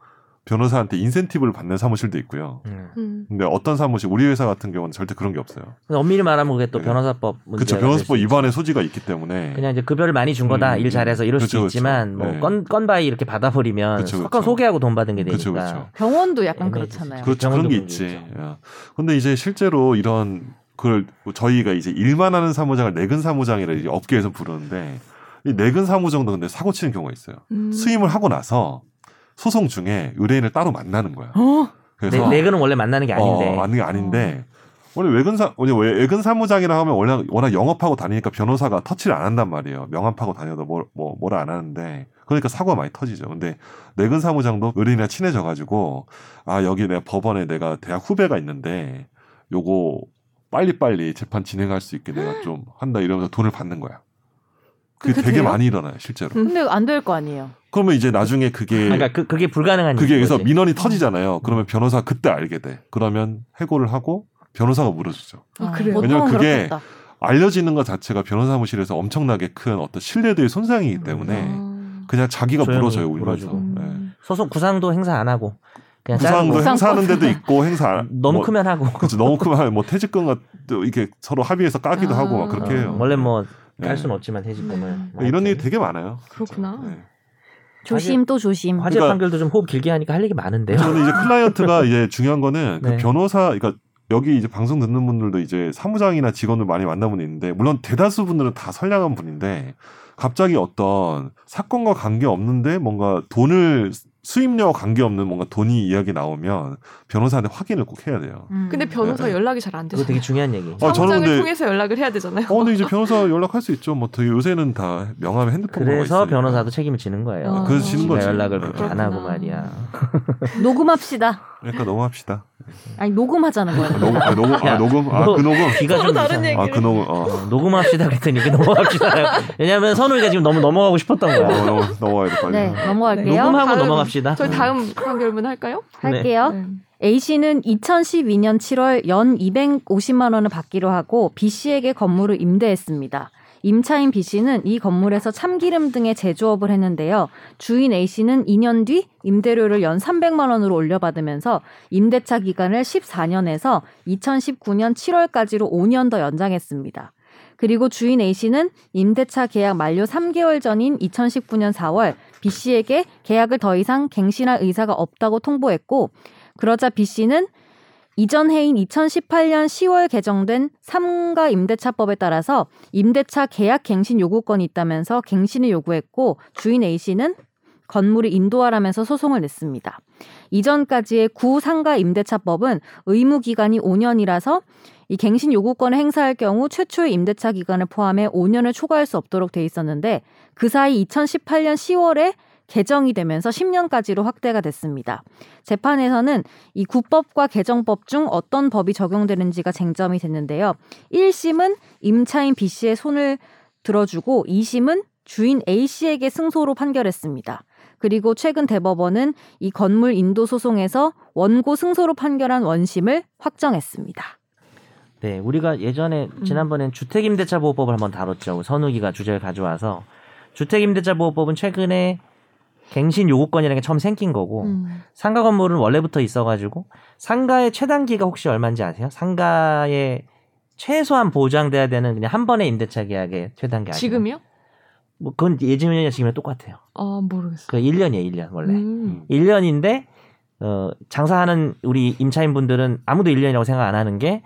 S3: 변호사한테 인센티브를 받는 사무실도 있고요.
S4: 음.
S1: 음.
S3: 근데 어떤 사무실, 우리 회사 같은 경우는 절대 그런 게 없어요.
S4: 근데 엄밀히 말하면 그게 또
S3: 네.
S4: 변호사법 문제가
S3: 그렇죠.
S4: 될
S3: 변호사법
S4: 수.
S3: 위반의 소지가 있기 때문에
S4: 그냥 이제 급여를 많이 준 거다
S3: 음,
S4: 일 잘해서 이럴 수도
S3: 그쵸, 그쵸.
S4: 있지만 뭐
S3: 네.
S4: 건 건바이 이렇게 받아버리면
S3: 그쵸,
S4: 사건
S3: 그쵸.
S4: 소개하고 돈 받은 게 되니까
S3: 그쵸.
S2: 병원도 약간. 그렇잖아요.
S3: 그렇죠. 그런 게 있지. 야. 근데 이제 실제로 이런 그걸 저희가 이제 일만 하는 사무장을 내근 사무장이라 이제 업계에서 부르는데 이 내근 사무장도 근데 사고 치는 경우가 있어요.
S1: 음.
S3: 수임을 하고 나서 소송 중에 의뢰인을 따로 만나는 거야.
S1: 어?
S3: 그래서
S4: 내, 내근은 원래 만나는 게 아닌데
S3: 어, 아닌 게 아닌데 원래 외근사 원래 왜- 외근 사무장이라 하면 원래 워낙 영업하고 다니니까 변호사가 터치를 안 한단 말이에요. 명함하고 다녀도 뭐, 뭐 뭐라 안 하는데 그러니까 사고가 많이 터지죠. 근데 내근 사무장도 의뢰인이랑 친해져 가지고 아 여기 내가 법원에 내가 대학 후배가 있는데 요거 빨리 빨리 재판 진행할 수 있게 내가 좀 한다 이러면서 돈을 받는 거야. 그게 되게
S1: 돼요?
S3: 많이 일어나요, 실제로.
S1: 음.
S2: 근데 안 될 거 아니에요.
S3: 그러면 이제 나중에 그게
S4: 그러니까 그, 그게 불가능한
S3: 그게 여기서
S4: 거지.
S3: 민원이 터지잖아요. 그러면 변호사 그때 알게 돼. 그러면 해고를 하고 변호사가 물어주죠.
S1: 아, 그래요?
S3: 왜냐면 그게
S2: 그렇겠다.
S3: 알려지는 것 자체가 변호사 사무실에서 엄청나게 큰 어떤 신뢰도의 손상이기 때문에
S1: 아.
S3: 그냥 자기가 물어줘요, 울면서.
S4: 물어주고.
S1: 음.
S3: 네.
S4: 소송 구상도 행사 안 하고 그냥
S3: 구상도 행사하는 데도 있고 행사 안- <laughs>
S4: 너무
S3: 뭐,
S4: 크면 하고
S3: 그렇죠. 너무 크면 뭐 퇴직금 같도 이게 서로 합의해서 까기도
S1: 아.
S3: 하고 막 그렇게 해요.
S4: 어, 원래 뭐
S3: 네.
S4: 갈 수는 없지만 퇴직금을
S1: 음.
S4: 뭐
S3: 이런 일이. 되게 많아요.
S1: 그렇구나.
S3: 네.
S2: 조심 또 조심.
S4: 화재
S3: 그러니까-
S4: 판결도 좀 호흡 길게 하니까 할 얘기 많은데요.
S3: 저는 이제 클라이언트가 <laughs> 이제 중요한 거는 그
S4: 네.
S3: 변호사, 그러니까 여기 이제 방송 듣는 분들도 이제 사무장이나 직원을 많이 만나본 분이 있는데 물론 대다수 분들은 다 선량한 분인데 갑자기 어떤 사건과 관계 없는데 뭔가 돈을 수입료와 관계 없는 뭔가 돈이 이야기 나오면 변호사한테 확인을 꼭 해야 돼요.
S2: 음.
S1: 근데 변호사
S3: 네.
S1: 연락이 잘안
S4: 그거
S1: 되잖아요.
S4: 되게 중요한 얘기.
S3: 어, 저는 근데-
S1: 통해서 연락을 해야 되잖아요.
S3: 어, 근데 이제 변호사 연락할 수 있죠. 뭐 되게 요새는 다 명함에 핸드폰
S4: 그래서
S3: 있으니까.
S4: 변호사도 책임을 지는 거예요.
S1: 아,
S3: 그래서 지는
S4: 지가
S3: 거지.
S4: 연락을
S3: 네.
S4: 그렇게 안 하고 말이야. <laughs>
S2: 녹음합시다.
S3: 그러니까 넘어갑시다.
S2: 아니 녹음하자는 거예요.
S3: 아, 녹음, 아, 녹음, 아,
S4: 야,
S3: 녹음, 아,
S4: 너-
S3: 그 녹음.
S1: 서로
S4: 좀
S1: 다른. 얘기.
S3: 아, 그 녹음. 어.
S4: 어, 녹음합시다 그랬더니 이게 넘어갑시다. 왜냐하면 선우이가 지금 너무 넘어가고 싶었던
S3: 어,
S4: 거야.
S3: 넘어, 넘어가야 돼, 빨리.
S2: 네, 넘어갈게요.
S4: 녹음하고
S1: 다음-
S4: 넘어갑시다.
S1: 저희 다음 판결문 할까요?
S2: 할게요.
S1: 네.
S2: A 씨는 2012년 7월 연 250만 원을 받기로 하고 B 씨에게 건물을 임대했습니다. 임차인 B 씨는 이 건물에서 참기름 등의 제조업을 했는데요. 주인 A 씨는 2년 뒤 임대료를 연 300만 원으로 올려받으면서 임대차 기간을 14년에서 2019년 7월까지로 5년 더 연장했습니다. 그리고 주인 A 씨는 임대차 계약 만료 3개월 전인 2019년 4월 B 씨에게 계약을 더 이상 갱신할 의사가 없다고 통보했고 그러자 B 씨는 이전 해인 2018년 10월 개정된 삼가 임대차법에 따라서 임대차 계약 갱신 요구권이 있다면서 갱신을 요구했고 주인 A 씨는 건물을 인도하라면서 소송을 냈습니다. 이전까지의 구상가 임대차법은 의무 기간이 5년이라서 이 갱신 요구권을 행사할 경우 최초의 임대차 기간을 포함해 5년을 초과할 수 없도록 돼 있었는데 그 사이 2018년 10월에 개정이 되면서 10년까지로 확대가 됐습니다. 재판에서는 이 구법과 개정법 중 어떤 법이 적용되는지가 쟁점이 됐는데요. 1심은 임차인 B 씨의 손을 들어주고 2심은 주인 A 씨에게 승소로 판결했습니다. 그리고 최근 대법원은 이 건물 인도 소송에서 원고 승소로 판결한 원심을 확정했습니다.
S4: 네, 우리가 예전에
S1: 음.
S4: 지난번엔 주택임대차 보호법을 한번 다뤘죠. 선우기가 주제를 가져와서 주택임대차 보호법은 최근에 갱신 요구권이라는 게 처음 생긴 거고
S1: 음.
S4: 상가 건물은 원래부터 있어가지고 상가의 최단기가 혹시 얼마인지 아세요? 상가의 최소한 보장돼야 되는 그냥 한 번의 임대차 계약의 최단기 아세요?
S1: 지금이요?
S4: 뭐 그건 예전이나 지금이랑 똑같아요.
S1: 아 모르겠어요.
S4: 그 1년이에요, 1년 원래.
S1: 음.
S4: 1년인데 어, 장사하는 우리 임차인 분들은 아무도 1년이라고 생각 안 하는 게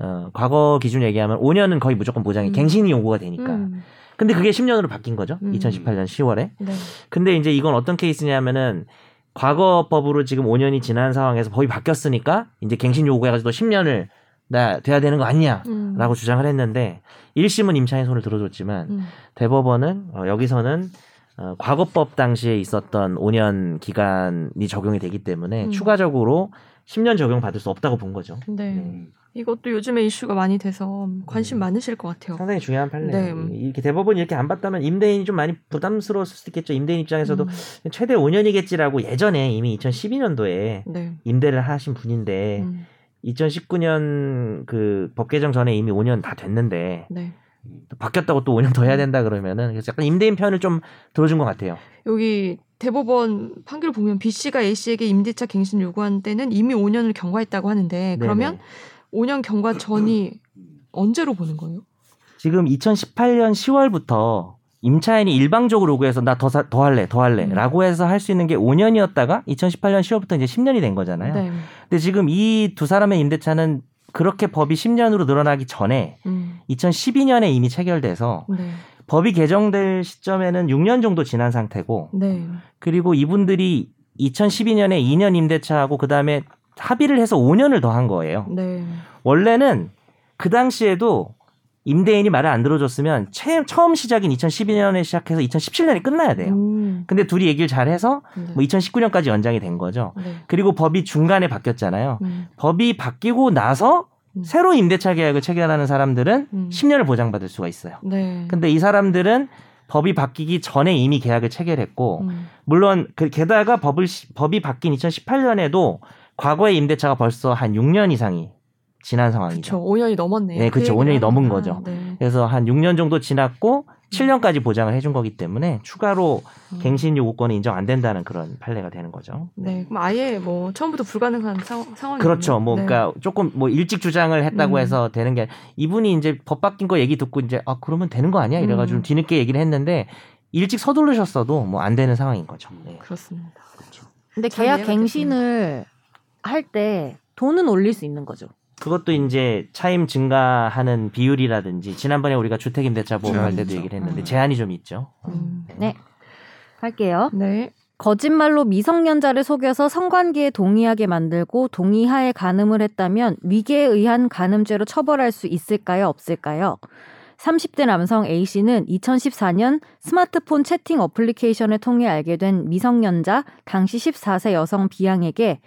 S4: 어, 과거 기준 얘기하면 5년은 거의 무조건 보장이
S1: 음.
S4: 갱신이 요구가 되니까.
S1: 음.
S4: 근데 그게 10년으로 바뀐 거죠.
S1: 음.
S4: 2018년 10월에.
S1: 네.
S4: 근데 이제 이건 어떤 케이스냐면은 과거 법으로 지금 5년이 지난 상황에서 법이 바뀌었으니까 이제 갱신 요구해가지고 또 10년을 나 돼야 되는 거 아니냐라고
S1: 음.
S4: 주장을 했는데 1심은 임차인 손을 들어줬지만
S1: 음.
S4: 대법원은 어, 여기서는 어, 과거법 당시에 있었던 5년 기간이 적용이 되기 때문에
S1: 음.
S4: 추가적으로 10년 적용 받을 수 없다고 본 거죠.
S1: 네.
S4: 네.
S1: 이것도 요즘에 이슈가 많이 돼서 관심
S4: 음.
S1: 많으실 것 같아요.
S4: 상당히 중요한 판례예요.
S1: 네.
S4: 이렇게 대법원이 이렇게 안 봤다면 임대인이 좀 많이 부담스러웠을 수도 있겠죠. 임대인 입장에서도
S1: 음.
S4: 최대 5년이겠지라고 예전에 이미 2012년도에
S1: 네.
S4: 임대를 하신 분인데
S1: 음.
S4: 2019년 그 법 개정 전에 이미 5년 다 됐는데
S1: 네.
S4: 또 바뀌었다고 또 5년 더 해야 된다 그러면은 그래서 약간 임대인 편을 좀 들어준 것 같아요.
S1: 여기 대법원 판결 보면 B 씨가 A 씨에게 임대차 갱신 요구한 때는 이미 5년을 경과했다고 하는데 그러면
S4: 네네.
S1: 5년 경과 전이 언제로 보는 거예요?
S4: 지금 2018년 10월부터 임차인이 일방적으로 요구해서 나 더 더 할래 더 할래
S1: 음.
S4: 라고 해서 할 수 있는 게 5년이었다가 2018년 10월부터 이제 10년이 된 거잖아요.
S1: 네.
S4: 근데 지금 이 두 사람의 임대차는 그렇게 법이 10년으로 늘어나기 전에
S1: 음.
S4: 2012년에 이미 체결돼서
S1: 네.
S4: 법이 개정될 시점에는 6년 정도 지난 상태고
S1: 네.
S4: 그리고 이분들이 2012년에 2년 임대차하고 그 다음에 합의를 해서 5년을 더 한 거예요.
S1: 네.
S4: 원래는 그 당시에도 임대인이 말을 안 들어줬으면 채- 처음 시작인 2012년에 시작해서 2017년에 끝나야 돼요.
S1: 음.
S4: 근데 둘이 얘기를 잘 해서
S1: 네.
S4: 뭐 2019년까지 연장이 된 거죠.
S1: 네.
S4: 그리고 법이 중간에 바뀌었잖아요.
S1: 음.
S4: 법이 바뀌고 나서
S1: 음.
S4: 새로 임대차 계약을 체결하는 사람들은
S1: 음.
S4: 10년을 보장받을 수가 있어요.
S1: 네.
S4: 근데 이 사람들은 법이 바뀌기 전에 이미 계약을 체결했고
S1: 음.
S4: 물론 그 게다가 법을 시- 법이 바뀐 2018년에도 과거의 임대차가 벌써 한 6년 이상이 지난 상황이죠.
S1: 그쵸. 5년이 넘었네요.
S4: 네, 그쵸.
S1: 그 얘기를
S4: 5년이 넘은. 거죠.
S1: 네.
S4: 그래서 한 6년 정도 지났고 7년까지 보장을 해준 거기 때문에 추가로
S1: 음.
S4: 갱신 요구권이 인정 안 된다는 그런 판례가 되는 거죠.
S1: 네, 그럼 아예 뭐 처음부터 불가능한 상, 상황이
S4: 그렇죠. 뭐 그러니까 조금 뭐 일찍 주장을 했다고
S1: 음.
S4: 해서 되는 게 이분이 이제 법 바뀐 거 얘기 듣고 이제 아 그러면 되는 거 아니야 이래가지고
S1: 음.
S4: 뒤늦게 얘기를 했는데 일찍 서두르셨어도 뭐 안 되는 상황인 거죠. 네.
S1: 그렇습니다.
S2: 근데
S1: 잘
S2: 계약 갱신을 할 때 돈은 올릴 수 있는 거죠.
S4: 그것도 이제 차임 증가하는 비율이라든지 지난번에 우리가 주택임대차 보험 할 때도 얘기를. 했는데
S1: 음.
S4: 제한이 좀 있죠.
S1: 음.
S2: 네. 할게요.
S1: 네.
S2: 거짓말로 미성년자를 속여서 성관계에 동의하게 만들고 동의하에 간음을 했다면 위계에 의한 간음죄로 처벌할 수 있을까요? 없을까요? 30대 남성 A씨는 2014년 스마트폰 채팅 어플리케이션을 통해 알게 된 미성년자 당시 14세 여성 B양에게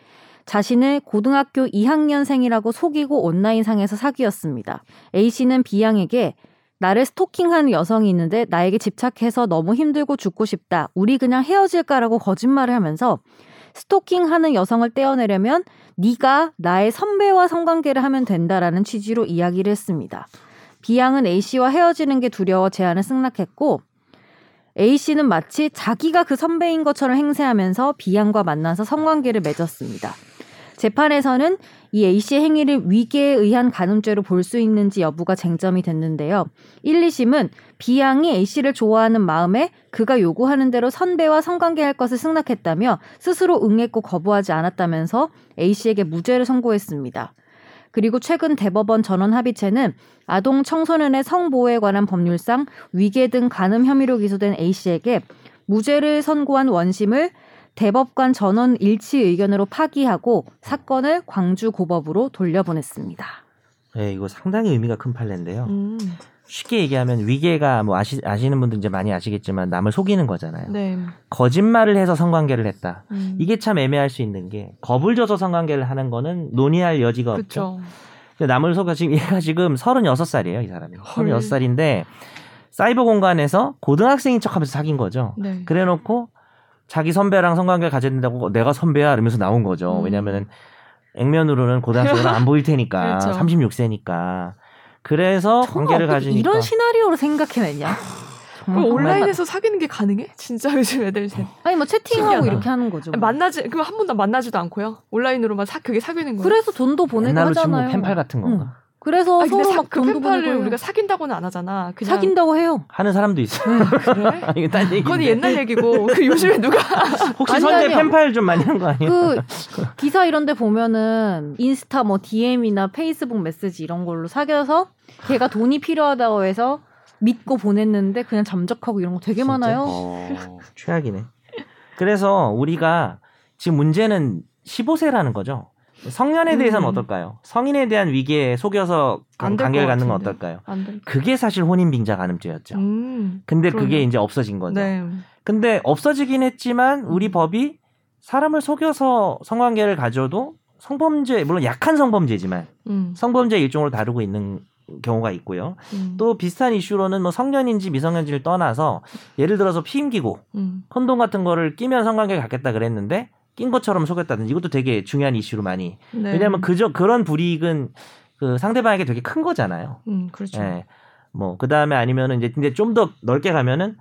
S2: 자신을 고등학교 2학년생이라고 속이고 온라인상에서 사귀었습니다. A씨는 B양에게 나를 스토킹하는 여성이 있는데 나에게 집착해서 너무 힘들고 죽고 싶다. 우리 그냥 헤어질까라고 거짓말을 하면서 스토킹하는 여성을 떼어내려면 네가 나의 선배와 성관계를 하면 된다라는 취지로 이야기를 했습니다. B양은 A씨와 헤어지는 게 두려워 제안을 승낙했고 A씨는 마치 자기가 그 선배인 것처럼 행세하면서 B양과 만나서 성관계를 맺었습니다. 재판에서는 이 A씨의 행위를 위계에 의한 간음죄로 볼 수 있는지 여부가 쟁점이 됐는데요. 1, 2심은 B양이 A씨를 좋아하는 마음에 그가 요구하는 대로 선배와 성관계할 것을 승낙했다며 스스로 응했고 거부하지 않았다면서 A씨에게 무죄를 선고했습니다. 그리고 최근 대법원 전원 합의체는 아동 청소년의 성보호에 관한 법률상 위계 등 간음 혐의로 기소된 A씨에게 무죄를 선고한 원심을 대법관 전원 일치 의견으로 파기하고 사건을 광주 고법으로 돌려보냈습니다.
S4: 네, 이거 상당히 의미가 큰 판례인데요.
S1: 음.
S4: 쉽게 얘기하면 위계가 뭐 아시, 아시는 분들 이제 많이 아시겠지만 남을 속이는 거잖아요.
S1: 네.
S4: 거짓말을 해서 성관계를 했다.
S1: 음.
S4: 이게 참 애매할 수 있는 게 겁을 줘서 성관계를 하는 거는 논의할 여지가 없죠.
S1: 그렇죠.
S4: 근데 남을 속여 지금 얘가 지금 36살이에요, 이 사람이.
S1: 헐.
S4: 36살인데 사이버 공간에서 고등학생인 척하면서 사귄 거죠.
S1: 네.
S4: 그래놓고 자기 선배랑 성관계를 가져야 된다고 내가 선배야 이러면서 나온 거죠.
S1: 음.
S4: 왜냐면은 액면으로는 고등학생은 안 보일 테니까 <laughs>
S1: 그렇죠.
S4: 36세니까. 그래서 관계를 가지니까
S2: 이런 시나리오로 생각해냈냐?
S1: 그럼
S2: 정말.
S1: 온라인에서 사귀는 게 가능해? 진짜 <laughs> 요즘 애들 쟤.
S2: 아니 뭐 채팅하고
S1: 신기하다.
S2: 이렇게 하는 거죠. 뭐.
S1: 만나지 그럼 한 번도 만나지도 않고요. 온라인으로만 사 그게 사귀는 거예요.
S2: 그래서 돈도 보내고
S4: 옛날로 치면
S2: 하잖아요.
S4: 펜팔 같은 건가.
S2: 그래서
S1: 아니,
S2: 서로
S1: 사, 막그
S2: 보내고
S1: 우리가 사귄다고는 안 하잖아. 그냥
S2: 사귄다고 해요.
S4: 하는 사람도 있어요.
S1: 그래? <laughs>
S4: 이거 딴 얘기인데.
S1: 그건 옛날 얘기고 그 요즘에 누가 <laughs>
S4: 혹시
S2: 아니, 아니요.
S4: 펜팔 좀 많이 한 거 아니에요?
S2: 그 <laughs> 기사 이런데 보면은 인스타 뭐 DM이나 페이스북 메시지 이런 걸로 사귀어서 걔가 돈이 필요하다고 해서 믿고 보냈는데 그냥 잠적하고 이런 거 되게
S4: 진짜?
S2: 많아요.
S3: 어,
S4: 최악이네. 그래서 우리가 지금 문제는 15세라는 거죠. 성년에 대해서는
S1: 음.
S4: 어떨까요? 성인에 대한 위기에 속여서
S1: 안될
S4: 관계를
S1: 것
S4: 갖는 건. 어떨까요? 그게 사실 혼인 빙자 간음죄였죠.
S1: 음.
S4: 근데 그게
S1: 그러네.
S4: 이제 없어진 거죠.
S1: 네.
S4: 근데 없어지긴 했지만 우리
S1: 음.
S4: 법이 사람을 속여서 성관계를 가져도 성범죄 물론 약한 성범죄지만
S1: 음.
S4: 성범죄 일종으로 다루고 있는 경우가 있고요.
S1: 음.
S4: 또 비슷한 이슈로는 뭐 성년인지 미성년지를 떠나서 예를 들어서 피임기고
S1: 음.
S4: 콘돔 같은 거를 끼면 성관계 갖겠다 그랬는데 낀 것처럼 속였다든지 이것도 되게 중요한 이슈로 많이
S1: 네.
S4: 왜냐하면 그저 그런 불이익은 그 상대방에게 되게 큰 거잖아요.
S1: 음, 그렇죠.
S4: 예. 뭐 그다음에 아니면은 이제 근데 좀 더 넓게 가면은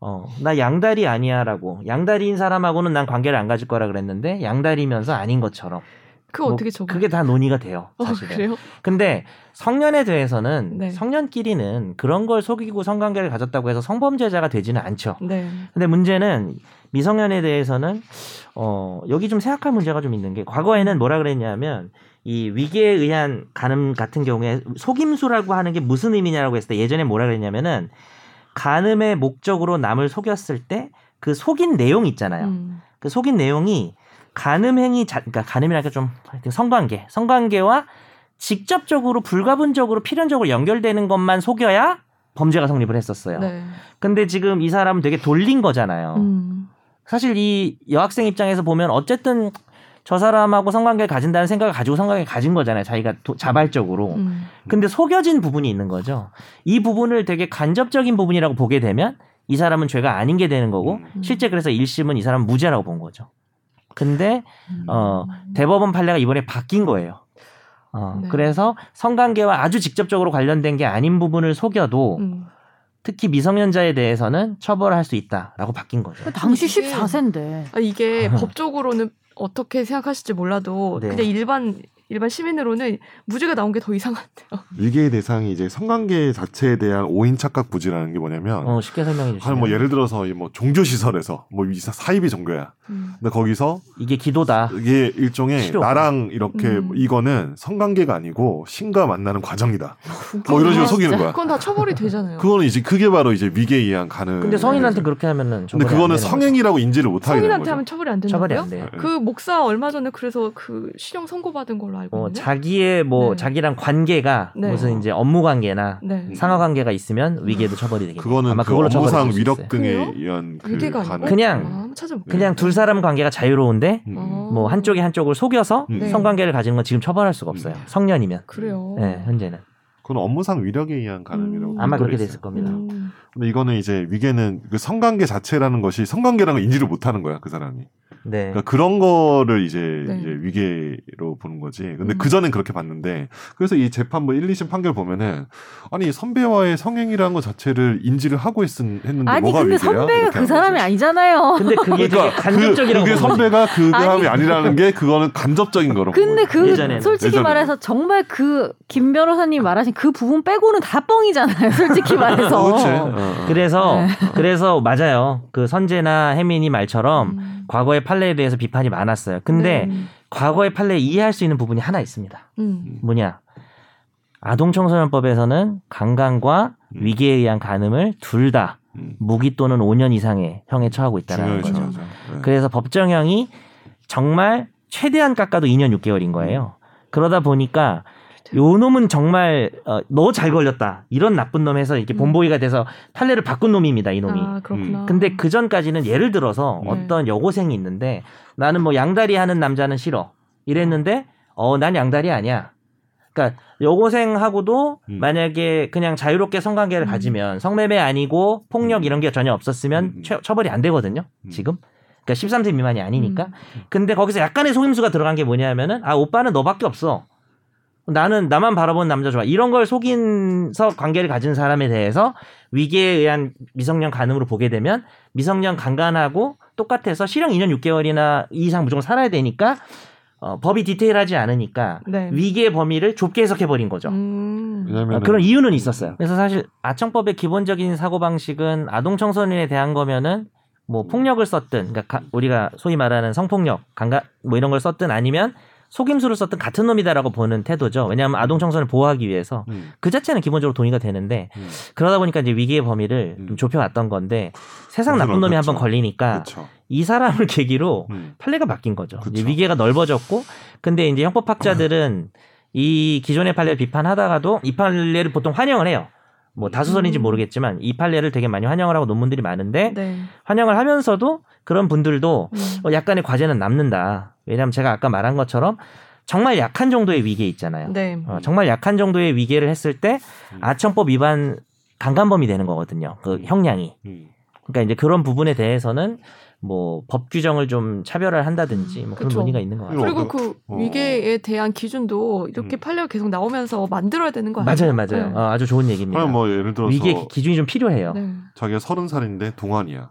S4: 어, 나 양다리 아니야라고 양다리인 사람하고는 난 관계를 안 가질 거라 그랬는데 양다리면서 아닌 것처럼
S1: 그거
S4: 뭐
S1: 어떻게 적어?
S4: 그게 다 논의가 돼요.
S1: 어,
S4: 사실은.
S1: 그래요?
S4: 근데 성년에 대해서는
S1: 네.
S4: 성년끼리는 그런 걸 속이고 성관계를 가졌다고 해서 성범죄자가 되지는 않죠.
S1: 네.
S4: 근데 문제는 미성년에 대해서는 어 여기 좀 생각할 문제가 좀 있는 게 과거에는 뭐라 그랬냐면 이 위계에 의한 간음 같은 경우에 속임수라고 하는 게 무슨 의미냐라고 했을 때 예전에 뭐라 그랬냐면은 간음의 목적으로 남을 속였을 때 그 속인 내용 있잖아요.
S1: 음.
S4: 그 속인 내용이 간음 행위 자 그러니까 간음이랄까 좀 하여튼 성관계 성관계와 직접적으로 불가분적으로 필연적으로 연결되는 것만 속여야 범죄가 성립을 했었어요.
S1: 네.
S4: 근데 지금 이 사람은 되게 돌린 거잖아요.
S1: 음.
S4: 사실 이 여학생 입장에서 보면 어쨌든 저 사람하고 성관계를 가진다는 생각을 가지고 성관계를 가진 거잖아요. 자기가 도- 자발적으로.
S1: 음.
S4: 근데 속여진 부분이 있는 거죠. 이 부분을 되게 간접적인 부분이라고 보게 되면 이 사람은 죄가 아닌 게 되는 거고
S3: 음.
S4: 실제 그래서 1심은 이 사람은 무죄라고 본 거죠. 근데 어 대법원 판례가 이번에 바뀐 거예요. 어,
S1: 네.
S4: 그래서 성관계와 아주 직접적으로 관련된 게 아닌 부분을 속여도
S1: 음.
S4: 특히 미성년자에 대해서는 처벌할 수 있다라고 바뀐 거죠.
S2: 당시
S1: 이게-
S2: 14세인데.
S1: 아, 이게 <laughs> 법적으로는 어떻게 생각하실지 몰라도
S4: 네.
S1: 그냥 일반 일반 시민으로는 무죄가 나온 게 더 이상한데요.
S3: 위계의 대상이 이제 성관계 자체에 대한 오인 착각 부지라는 게 뭐냐면
S4: 어, 쉽게 설명해 주시면
S3: 한뭐 예를 들어서 이뭐 종교 시설에서 뭐이 사입이 종교야.
S1: 음.
S3: 근데 거기서
S4: 이게 기도다.
S3: 이게 일종의
S4: 치료.
S3: 나랑 이렇게
S1: 음.
S3: 뭐 이거는 성관계가 아니고 신과 만나는 과정이다. 뭐 이런 식으로
S2: 아,
S3: 속이는. 거야.
S1: 그건 다 처벌이 되잖아요.
S3: 그거는 이제 그게 바로 이제 위계에 의한 가는.
S4: 근데 성인한테 그렇게 하면은
S3: 근데 그거는
S4: 되는
S3: 성행이라고 인지를 못 하게 되는
S1: 성인한테
S3: 거죠.
S1: 하면 처벌이 안
S4: 거죠. 안 돼요.
S1: 그 목사 얼마 전에 그래서 그 실형 선고받은 걸로 알고
S4: 어,
S1: 있는데.
S4: 자기의 뭐
S1: 네.
S4: 자기랑 관계가
S1: 네.
S4: 무슨 이제 업무 관계나
S1: 네.
S4: 상하 관계가 있으면 위계도 처벌이 되겠네요.
S3: 그거는
S4: 아마
S3: 그
S4: 그걸로
S3: 업무상
S4: 처벌이
S3: 위력. 등에? 의한 그
S1: 위계가
S3: 가는.
S4: 그냥-
S1: 아.
S4: 그냥 둘 사람 관계가 자유로운데
S3: 음.
S1: 어.
S4: 뭐 한쪽이 한쪽을 속여서
S3: 음.
S1: 네.
S4: 성관계를 가지는 건 지금 처벌할 수가 없어요.
S3: 음.
S4: 성년이면.
S1: 그래요.
S4: 네, 현재는
S3: 그건 업무상 위력에 의한 가늠이라고.
S1: 음.
S4: 아마 그렇게. 됐을 겁니다.
S1: 음.
S3: 근데 이거는 이제 위계는 그 성관계 자체라는 것이 성관계라는 걸 인지를 못하는 거야 그 사람이.
S4: 네.
S3: 그러니까 그런 거를 이제,
S1: 네.
S3: 이제 위계로 보는 거지. 근데
S1: 음.
S3: 그 전엔 그렇게 봤는데 그래서 이 재판부 1, 2심 판결 보면은 아니 선배와의 성행이라는 것 자체를 인지를 하고 있, 했는데
S2: 아니
S3: 뭐가
S2: 근데
S3: 위계야?
S2: 선배가 그 사람이
S3: 거지.
S2: 아니잖아요.
S4: 근데 그게
S3: 그러니까
S4: 간접적이라고
S3: 그, 그게
S4: 보는 거지.
S3: 선배가 그 사람이
S2: 아니.
S3: 아니라는 게 그거는 간접적인 거로.
S2: 근데 그
S4: 예전에는.
S2: 솔직히
S3: 예전에는.
S2: 말해서 정말 그 김 변호사님 말하신 그 부분 빼고는 다 뻥이잖아요. 솔직히 말해서. <laughs>
S3: 그렇지. 어, 어.
S4: 그래서
S2: 네.
S4: 그래서 맞아요. 그 선재나 혜민이 말처럼
S1: 음.
S4: 과거의 판례에 대해서 비판이 많았어요. 근데
S1: 네.
S4: 과거의 판례 이해할 수 있는 부분이 하나 있습니다.
S1: 음.
S4: 뭐냐? 아동청소년법에서는 강간과
S3: 음.
S4: 위계에 의한 간음을 둘다
S3: 음.
S4: 무기 또는 5년 이상의 형에 처하고 있다는. 거죠.
S3: 네.
S4: 그래서 법정형이 정말 최대한 깎아도 2년 6개월인 거예요. 그러다 보니까 요 놈은 정말 어, 너 잘 걸렸다 이런 나쁜 놈에서 이렇게
S1: 음.
S4: 본보기가 돼서 판례를 바꾼 놈입니다 이 놈이.
S1: 아 그렇구나.
S4: 근데 그 전까지는 예를 들어서
S1: 네.
S4: 어떤 여고생이 있는데 나는 뭐 양다리 하는 남자는 싫어 이랬는데 어 난 양다리 아니야. 그러니까 여고생하고도
S3: 음.
S4: 만약에 그냥 자유롭게 성관계를
S1: 음.
S4: 가지면 성매매 아니고 폭력
S3: 음.
S4: 이런 게 전혀 없었으면
S3: 음.
S4: 처, 처벌이 안 되거든요.
S3: 음.
S4: 지금. 그러니까 13세 미만이 아니니까.
S1: 음.
S4: 근데 거기서 약간의 속임수가 들어간 게 뭐냐면은 아 오빠는 너밖에 없어. 나는 나만 바라보는 남자 좋아. 이런 걸 속인서 관계를 가진 사람에 대해서 위계에 의한 미성년 간음으로 보게 되면 미성년 강간하고 똑같아서 실형 2년 6개월이나 이상 무조건 살아야 되니까 어, 법이 디테일하지 않으니까
S1: 네.
S4: 위계의 범위를 좁게 해석해 버린 거죠.
S1: 음.
S4: 어, 그런 이유는 있었어요. 그래서 사실 아청법의 기본적인 사고 방식은 아동 청소년에 대한 거면은 뭐 폭력을 썼든, 그러니까 가- 우리가 소위 말하는 성폭력, 강간 뭐 이런 걸 썼든 아니면 속임수를 썼든 같은 놈이다라고 보는 태도죠. 왜냐하면 아동 청소년을 보호하기 위해서
S3: 음,
S4: 그 자체는 기본적으로 동의가 되는데
S3: 음.
S4: 그러다 보니까 이제 위기의 범위를 좀
S3: 음.
S4: 좁혀왔던 건데 세상 나쁜
S3: 그렇죠.
S4: 놈이 한 번 걸리니까
S3: 그렇죠.
S4: 이 사람을 계기로
S3: 음.
S4: 판례가 바뀐 거죠.
S3: 그쵸.
S4: 이제 위계가 넓어졌고, 근데 이제 형법학자들은 이 기존의 판례를 비판하다가도 이 판례를 보통 환영을 해요. 뭐 다수설인지
S1: 음.
S4: 모르겠지만 이 판례를 되게 많이 환영을 하고 논문들이 많은데
S1: 네.
S4: 환영을 하면서도 그런 분들도
S1: 음.
S4: 어, 약간의 과제는 남는다. 왜냐하면 제가 아까 말한 것처럼 정말 약한 정도의 위계 있잖아요.
S1: 네.
S4: 어, 정말 약한 정도의 위계를 했을 때
S3: 음.
S4: 아청법 위반 강간범이 되는 거거든요. 그 형량이.
S3: 음.
S4: 그러니까 이제 그런 부분에 대해서는 뭐 법 규정을 좀 차별화를 한다든지 뭐 그런
S1: 그쵸.
S4: 논의가 있는 것 같아요.
S3: 그리고
S1: 그
S3: 어.
S1: 위계에 대한 기준도 이렇게
S3: 음.
S1: 판례가 계속 나오면서 만들어야 되는 거
S4: 맞아요,
S1: 아니에요?
S4: 맞아요.
S1: 네.
S4: 어, 아주 좋은 얘기입니다.
S3: 그럼 뭐 예를 들어서
S4: 위계 기- 기준이 좀 필요해요.
S1: 네.
S3: 자기가 서른 살인데 동안이야.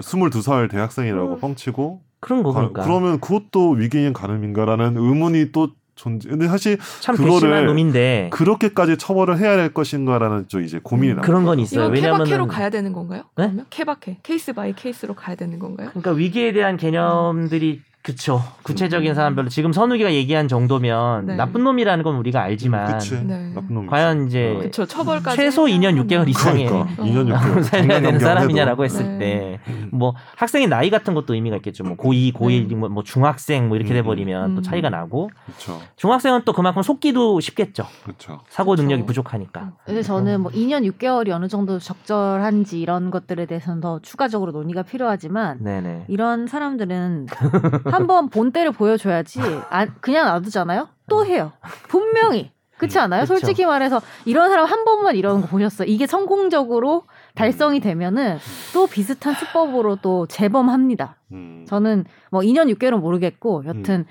S3: 22살 대학생이라고
S1: 음.
S3: 뻥치고
S4: 그런 거 그러니까
S3: 가, 그러면 그것도 위계인 간음인가라는 의문이 또 존재. 근데 사실
S4: 참
S3: 그거를
S4: 놈인데
S3: 그렇게까지 처벌을 해야 될 것인가라는 좀 이제 고민이
S1: 음,
S3: 나.
S4: 그런 건 있어요.
S1: 이건
S4: 왜냐면은
S1: 케바케로 가야 되는 건가요?
S4: 네?
S1: 그러면 케바케 case by case로 가야 되는 건가요?
S4: 그러니까 위계에 대한 개념들이 그쵸 구체적인
S1: 음.
S4: 사람별로 지금 선우기가 얘기한 정도면
S1: 네.
S4: 나쁜 놈이라는 건 우리가 알지만
S3: 그치.
S1: 네.
S3: 나쁜 놈.
S4: 과연 이제
S1: 그렇죠. 처벌까지
S4: 최소 2년
S1: 하면-
S4: 6개월 이상의
S3: 그러니까
S1: 어.
S3: 2년 6개월
S4: 살려야 되는 사람이냐라고 했을
S1: 네.
S4: 때
S3: 음.
S4: 뭐 학생의 나이 같은 것도 의미가 있겠죠. 뭐 고2, 고1,
S1: 네.
S4: 뭐, 뭐 중학생 뭐 이렇게
S3: 음.
S4: 돼버리면 또
S1: 음.
S4: 차이가 나고
S3: 그렇죠.
S4: 중학생은 또 그만큼 속기도 쉽겠죠.
S3: 그렇죠.
S4: 사고 능력이
S1: 그쵸.
S4: 부족하니까.
S2: 근데 저는 뭐 2년 6개월이 어느 정도 적절한지 이런 것들에 대해서는 더 추가적으로 논의가 필요하지만
S4: 네네.
S2: 이런 사람들은 <laughs> 한번 본때를 보여줘야지 안, 그냥 놔두잖아요. 또 해요. 분명히 그렇지 않아요?
S4: 그쵸.
S2: 솔직히 말해서 이런 사람 한 번만 이러는 거 보셨어요. 이게 성공적으로 달성이 되면은 또 비슷한 수법으로 또 재범합니다.
S3: 음.
S2: 저는 뭐 2년 6개월은 모르겠고 여튼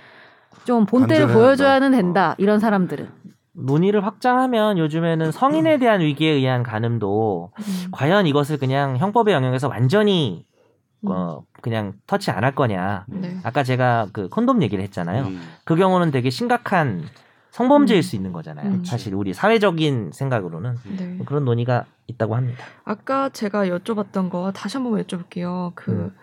S2: 좀 본때를 보여줘야는. 된다. 이런 사람들은.
S4: 논의를 확장하면 요즘에는 성인에 대한 위기에 의한 음. 과연 이것을 그냥 형법의 영역에서 완전히
S1: 음.
S4: 어 그냥 터치 안 할 거냐.
S1: 네.
S4: 아까 제가 그 콘돔 얘기를 했잖아요.
S3: 음.
S4: 그 경우는 되게 심각한 성범죄일
S1: 음.
S4: 수 있는 거잖아요.
S1: 음.
S4: 사실 우리 사회적인 생각으로는
S1: 네.
S4: 그런 논의가 있다고 합니다.
S1: 아까 제가 여쭤봤던 거 다시 한번 여쭤볼게요. 그
S4: 음.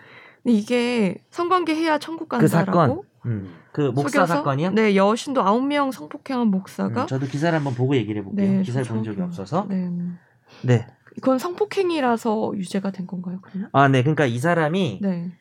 S1: 이게 성관계 해야 천국
S4: 그
S1: 간다라고
S4: 사건, 음. 그 목사
S1: 속여서?
S4: 사건이요?
S1: 네, 여신도 아홉 명 성폭행한 목사가
S4: 음, 저도 기사를 한번 보고 얘기를 해볼게요.
S1: 네,
S4: 기사를 저본 적이. 없어서.
S1: 네.
S4: 네.
S1: 이건 성폭행이라서 유죄가 된 건가요, 그러면?
S4: 아, 네. 그러니까 이 사람이
S1: 네.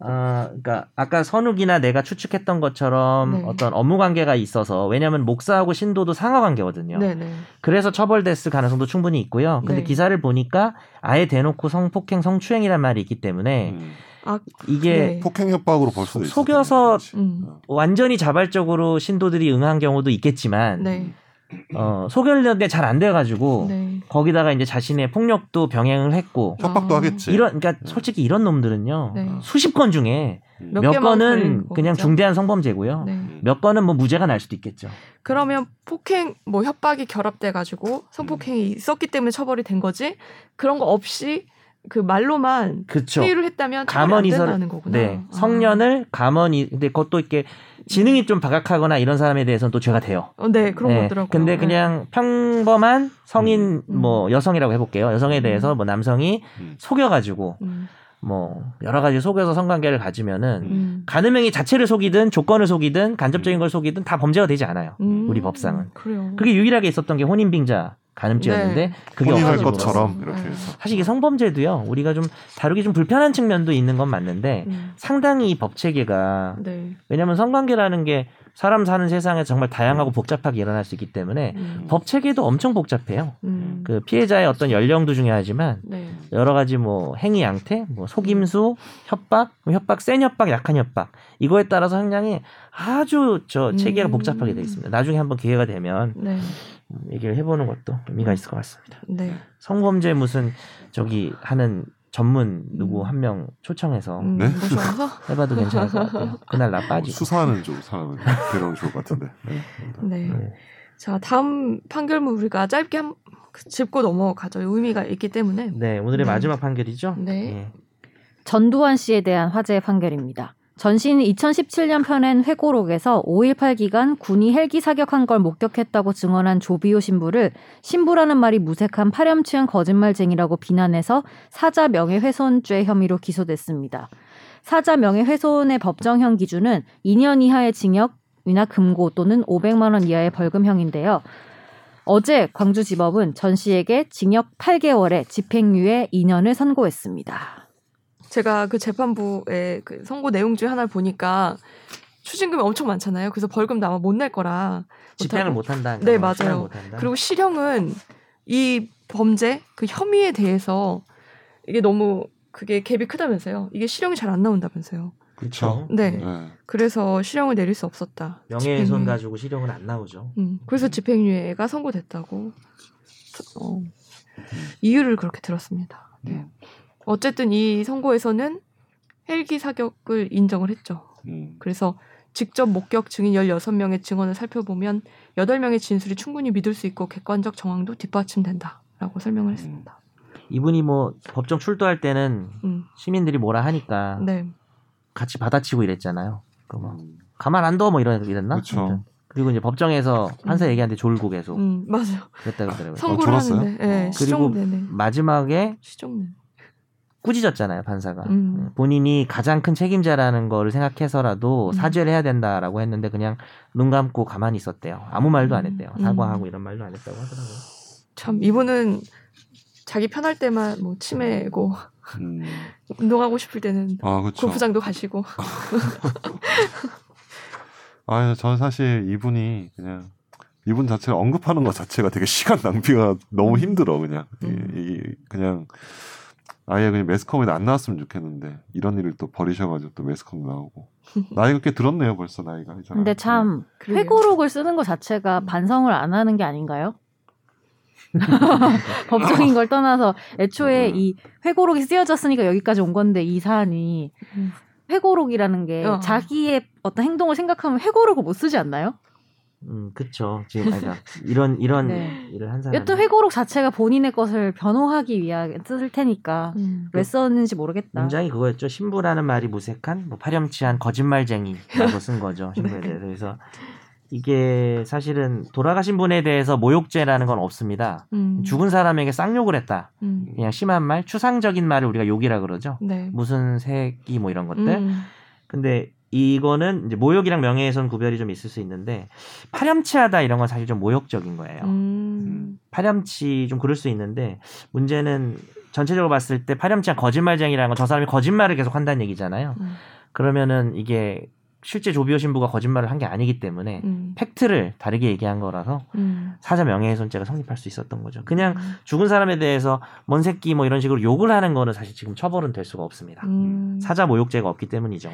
S4: 아, 그러니까 아까 선욱이나 내가 추측했던 것처럼
S1: 네.
S4: 어떤 업무 관계가 있어서 왜냐하면 목사하고 신도도 상하 관계거든요.
S1: 네, 네.
S4: 그래서 처벌됐을 가능성도 충분히 있고요. 근데
S1: 네.
S4: 기사를 보니까 아예 대놓고 성폭행, 성추행이란 말이 있기 때문에
S3: 음.
S1: 아,
S4: 이게
S1: 네.
S3: 폭행 협박으로 볼 수도 있어.
S4: 속여서
S1: 음.
S4: 완전히 자발적으로 신도들이 응한 경우도 있겠지만
S1: 네.
S4: 어, 게잘안 돼가지고
S1: 네.
S4: 거기다가 이제 자신의 폭력도 병행을 했고
S3: 협박도
S1: 아.
S3: 하겠지.
S4: 이런 그러니까 솔직히 이런 놈들은요
S1: 네.
S4: 수십 건 중에
S3: 음.
S4: 몇몇 건은
S1: 거겠죠?
S4: 그냥 중대한 성범죄고요.
S1: 네.
S3: 음.
S4: 몇 건은 뭐 무죄가 날 수도 있겠죠.
S1: 그러면 폭행 뭐 협박이 결합돼 가지고 성폭행이 있었기 때문에 처벌이 된 거지. 그런 거 없이 그 말로만
S4: 그렇죠.
S1: 회유를 했다면
S4: 감언이설
S1: 된다는 거구나.
S4: 네
S1: 아.
S4: 성년을 감언이 근데 그것도 이렇게 지능이 좀 바각하거나 이런 사람에 대해서는 또 죄가 돼요.
S1: 어, 네, 그런
S4: 네,
S1: 거더라고요.
S4: 근데 그냥 평범한 성인
S1: 음.
S4: 뭐 여성이라고 해볼게요. 여성에
S1: 음.
S4: 대해서 뭐 남성이
S3: 음.
S4: 속여가지고
S1: 음,
S4: 뭐 여러 가지 속여서 성관계를 가지면은
S1: 음.
S4: 가늠행위 자체를 속이든 조건을 속이든 간접적인 걸 속이든 다 범죄가 되지 않아요.
S1: 음,
S4: 우리 법상은.
S1: 그래요.
S4: 그게 유일하게 있었던 게 혼인빙자 간음죄였는데
S1: 네.
S4: 그게 없어지고
S3: 것처럼
S1: 네.
S3: 이렇게 해서.
S4: 사실 이게 성범죄도요. 우리가 좀 다루기 좀 불편한 측면도 있는 건 맞는데
S1: 음,
S4: 상당히 이 법 체계가
S1: 네.
S4: 왜냐하면 성관계라는 게 사람 사는 세상에 정말 다양하고 복잡하게 일어날 수 있기 때문에
S1: 음,
S4: 법 체계도 엄청 복잡해요.
S1: 음,
S4: 그 피해자의 어떤 연령도 중요하지만
S1: 네.
S4: 여러 가지 뭐 행위 양태, 뭐 속임수, 협박, 뭐 협박 센 협박, 약한 협박 이거에 따라서 굉장히 아주 저 체계가
S1: 음.
S4: 복잡하게 돼 있습니다. 나중에 한번 기회가 되면
S1: 네.
S4: 음, 얘기를 해보는 것도 의미가 있을 것 같습니다.
S1: 네.
S4: 성범죄 무슨 저기 하는 전문 누구
S1: 음.
S4: 한명 초청해서
S1: 음,
S3: 네? <laughs>
S4: 해봐도 괜찮을 것 같아요. 그날 나 빠지고.
S3: 수사하는 쪽 사람을 데려오면 좋을 것 같은데. 네.
S1: 네.
S4: 네.
S1: 자, 다음 판결문 우리가 짧게 한, 짚고 넘어가죠. 의미가 있기 때문에.
S4: 네, 오늘의
S1: 네.
S4: 마지막 판결이죠.
S1: 네.
S4: 예.
S2: 전두환 씨에 대한 화제의 판결입니다. 전 씨는 2017년 펴낸 회고록에서 5.18 기간 군이 헬기 사격한 걸 목격했다고 증언한 조비오 신부를 신부라는 말이 무색한 파렴치한 거짓말쟁이라고 비난해서 사자 명예훼손죄 혐의로 기소됐습니다. 사자 명예훼손의 법정형 기준은 2년 이하의 징역이나 금고 또는 500만 원 이하의 벌금형인데요. 어제 광주지법은 전 씨에게 징역 8개월에 집행유예 2년을 선고했습니다.
S1: 제가 그 재판부의 그 선고 내용 중에 하나를 보니까 추징금이 엄청 많잖아요. 그래서 벌금도 아마 못 낼 거라.
S4: 집행을
S1: 못하고.
S4: 못한다.
S1: 네,
S4: 어,
S1: 맞아요. 그리고 실형은 이 범죄 그 혐의에 대해서 이게 너무 그게 갭이 크다면서요. 이게 실형이 잘 안 나온다면서요.
S3: 그렇죠.
S1: 네.
S3: 네.
S1: 그래서 실형을 내릴 수 없었다.
S4: 명예훼손
S1: 집행유예.
S4: 가지고 실형은 안 나오죠.
S1: 음, 그래서 집행유예가 선고됐다고 어, 이유를 그렇게 들었습니다. 네.
S3: 음.
S1: 어쨌든 이 선고에서는 헬기 사격을 인정을 했죠.
S3: 음.
S1: 그래서 직접 목격 증인 16명의 증언을 살펴보면 8명의 진술이 충분히 믿을 수 있고 객관적 정황도 뒷받침된다라고 설명을 했습니다.
S4: 이분이 뭐 법정 출두할 때는
S1: 음,
S4: 시민들이 뭐라 하니까
S1: 네.
S4: 같이 받아치고 이랬잖아요. 그뭐
S3: 음.
S4: 가만 안 둬 뭐 이런 이랬나? 아무튼. 그리고 이제 법정에서 판사
S1: 음.
S4: 얘기하는데 졸고 계속
S1: 음, 맞아요.
S4: 그랬다 그러더라고요.
S1: 선고를
S3: 졸았어요?
S1: 하는데 네,
S3: 어.
S1: 시종
S4: 그리고
S1: 내내.
S4: 마지막에
S1: 시종 내.
S4: 꾸짖었잖아요 판사가
S1: 음.
S4: 본인이 가장 큰 책임자라는 거를 생각해서라도
S1: 음.
S4: 사죄를 해야 된다라고 했는데 그냥 눈 감고 가만히 있었대요 아무 말도 안 했대요
S1: 음.
S4: 사과하고 이런 말도 안 했다고 하더라고요
S1: 참 이분은 자기 편할 때만 뭐 치매고
S3: 음. <laughs>
S1: 운동하고 싶을 때는
S3: 아 그렇죠.
S1: 골프장도 가시고 <laughs>
S3: 아 저는 사실 이분이 그냥 이분 자체를 언급하는 것 자체가 되게 시간 낭비가 너무
S1: 음.
S3: 힘들어 그냥 이,
S1: 음.
S3: 이 그냥 아예 그냥 매스컴에 안 나왔으면 좋겠는데 이런 일을 또 버리셔가지고 또 매스컴 나오고 나이가 꽤 들었네요 벌써 나이가.
S2: 근데 참. 회고록을 쓰는 것 자체가
S1: 음.
S2: 반성을 안 하는 게 아닌가요? <laughs> 법적인 걸 떠나서 애초에
S3: 음.
S2: 이 회고록이 쓰여졌으니까 여기까지 온 건데 이 사안이
S1: 음.
S2: 회고록이라는 게
S1: 어.
S2: 자기의 어떤 행동을 생각하면 회고록을 못 쓰지 않나요?
S4: 음, 그쵸. 지금 아니, 그러니까 이런 이런
S2: 네.
S4: 일을 한 사람.
S2: 여튼 회고록 자체가 본인의 것을 변호하기 위하게 쓸 테니까
S1: 음.
S2: 왜 썼는지 모르겠다.
S4: 문장이 그거였죠. 신부라는 말이 무색한 뭐 파렴치한 거짓말쟁이라고 쓴 거죠. <laughs> 신부에
S1: 네.
S4: 대해서. 그래서 이게 사실은 돌아가신 분에 대해서 모욕죄라는 건 없습니다.
S1: 음.
S4: 죽은 사람에게 쌍욕을 했다.
S1: 음.
S4: 그냥 심한 말, 추상적인 말을 우리가 욕이라 그러죠.
S1: 네.
S4: 무슨 새끼 뭐 이런 것들.
S1: 음.
S4: 근데 이거는 이제 모욕이랑 명예훼손 구별이 좀 있을 수 있는데 파렴치하다 이런 건 사실 좀 모욕적인 거예요.
S1: 음.
S4: 파렴치 좀 그럴 수 있는데 문제는 전체적으로 봤을 때 파렴치한 거짓말쟁이라는 건 저 사람이 거짓말을 계속 한다는 얘기잖아요.
S1: 음.
S4: 그러면은 이게 실제 조비오 신부가 거짓말을 한 게 아니기 때문에
S1: 음.
S4: 팩트를 다르게 얘기한 거라서
S1: 음.
S4: 사자 명예훼손죄가 성립할 수 있었던 거죠. 그냥 죽은 사람에 대해서 뭔 새끼 뭐 이런 식으로 욕을 하는 거는 사실 지금 처벌은 될 수가 없습니다.
S1: 음.
S4: 사자 모욕죄가 없기 때문이죠.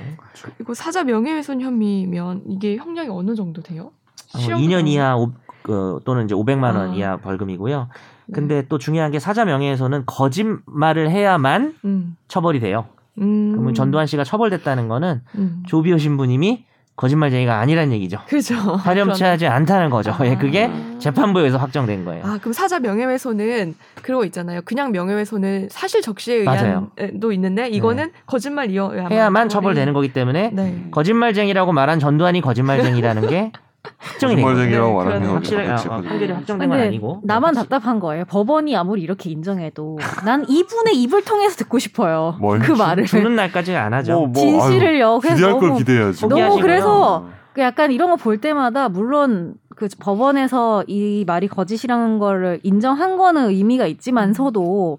S1: 이거 사자 명예훼손 혐의면 이게 형량이 어느 정도 돼요?
S4: 어,
S1: 실형-
S4: 2년 이하 오- 그, 또는 이제 500만 원
S1: 아.
S4: 이하 벌금이고요.
S1: 네.
S4: 근데 또 중요한 게 사자 명예훼손은 거짓말을 해야만
S1: 음.
S4: 처벌이 돼요.
S1: 음.
S4: 그러면 전두환 씨가 처벌됐다는 거는
S1: 음.
S4: 조비오 신부님이 거짓말쟁이가 아니란 얘기죠.
S1: 그죠.
S4: 파렴치하지 않다는 거죠. 예, 그게
S1: 아.
S4: 재판부에서 확정된 거예요.
S1: 아, 그럼 사자 명예훼손은 그런 거 있잖아요. 그냥 명예훼손은 사실 적시에. 의한도 있는데 이거는 거짓말이어야만
S4: 해야만
S1: 처벌이-
S4: 처벌되는 거기 때문에
S1: 네.
S4: 거짓말쟁이라고 말한 전두환이 거짓말쟁이라는 게 <laughs> 확정이.
S3: 거짓말쟁이라고
S1: 네,
S3: 그렇지,
S4: 아,
S3: 거짓말.
S4: 판결이 확정된 건
S2: 근데
S4: 아니고
S2: 나만 답답한 거예요. 법원이 아무리 이렇게 인정해도 난 이분의 입을 통해서 듣고 싶어요.
S3: 뭘?
S2: 그 말을.
S4: 죽는 날까지 안 하죠.
S3: 뭐, 뭐,
S2: 진실을요.
S3: 아유,
S2: 그래서
S3: 기대할 걸
S2: 너무-
S3: 기대해야지.
S2: 너무
S4: 포기하시고요.
S2: 그래서 그 약간 이런 거 볼 때마다 물론 그 법원에서 이 말이 거짓이라는 거를 인정한 거는 의미가 있지만서도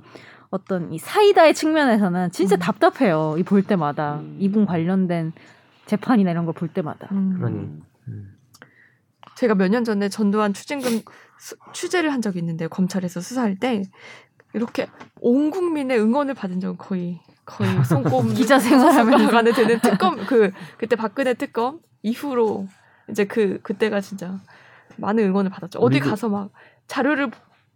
S2: 어떤 이 사이다의 측면에서는 진짜
S1: 음.
S2: 답답해요. 이 볼 때마다
S3: 음.
S2: 이분 관련된 재판이나 이런 걸 볼 때마다.
S1: 음.
S4: 그러니
S3: 음.
S4: 음.
S1: 제가 몇 년 전에 전두환 추징금 수- 취재를 한 적이 있는데 검찰에서 수사할 때 이렇게 온 국민의 응원을 받은 적은 거의 거의 <laughs> 손꼽
S2: 기자 생활하면서.
S1: 안에 되는 특검 그 그때 박근혜 특검 이후로 이제 그 그때가 진짜 많은 응원을 받았죠. 어디 가서 막 자료를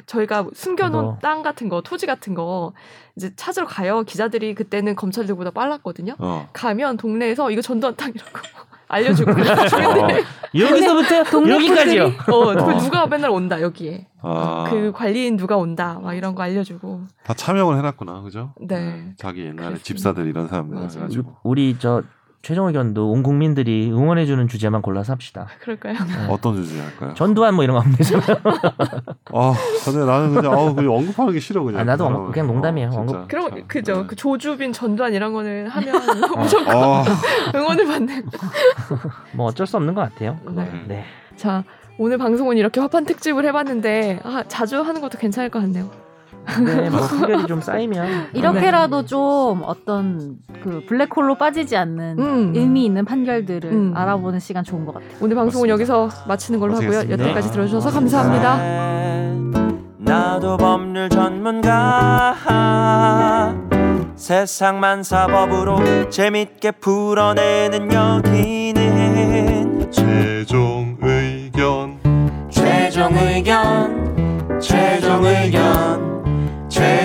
S1: 저희가 숨겨놓은
S4: 뭐.
S1: 땅 같은 거 토지 같은 거 이제 찾으러 가요. 기자들이 그때는 검찰들보다 빨랐거든요.
S3: 어.
S1: 가면 동네에서 이거 전두환 땅이라고 알려주고
S3: 어.
S1: 주민들이
S4: 여기서부터
S2: 동네
S4: 여기까지요.
S1: 어, 그
S3: 어.
S1: 누가 맨날 온다 여기에
S3: 아,
S1: 그 관리인 누가 온다 막 이런 거 알려주고
S3: 다 참여를 해놨구나, 그죠?
S1: 네.
S3: 자기 옛날에
S1: 그렇습니다.
S3: 집사들 이런 사람들. 해가지고
S4: 우리 저 최종 의견도 온 국민들이 응원해주는 주제만 골라서 합시다.
S1: 그럴까요?
S3: 어떤 주제 할까요?
S4: 전두환 뭐 이런 거 하면 되잖아요.
S3: 아, 근데 나는 그냥 아우 그냥 언급하는 게 싫어 그냥.
S4: 아, 나도
S3: 그
S4: 언급-
S3: 사람은.
S4: 그냥 농담이에요.
S3: 진짜.
S4: 언급.
S1: 그럼
S3: 참,
S1: 그죠
S3: 네.
S1: 그 조주빈 전두환 이런 거는 하면 <laughs> 무조건
S3: 아,
S1: 응원을 받는
S4: 뭐 어쩔 수 없는 것 같아요.
S1: 네.
S4: 네.
S1: 자 오늘 방송은 이렇게 화판 특집을 해봤는데 아, 자주 하는 것도 괜찮을 것 같네요
S4: 네, <laughs> 뭐 판결이 좀 쌓이면
S2: 이렇게라도 좀 어떤 그 블랙홀로 빠지지 않는
S1: 음.
S2: 의미 있는 판결들을
S1: 음.
S2: 알아보는 시간 좋은 것 같아요.
S1: 오늘 방송은
S3: 맞습니다.
S1: 여기서 마치는 걸로 하고요. 여태까지 들어주셔서
S3: 네.
S1: 감사합니다
S5: 나도 법률 전문가 세상만 사법으로 재밌게 풀어내는 여기는
S3: 최종 의견.
S5: 최종 의견 최종 의견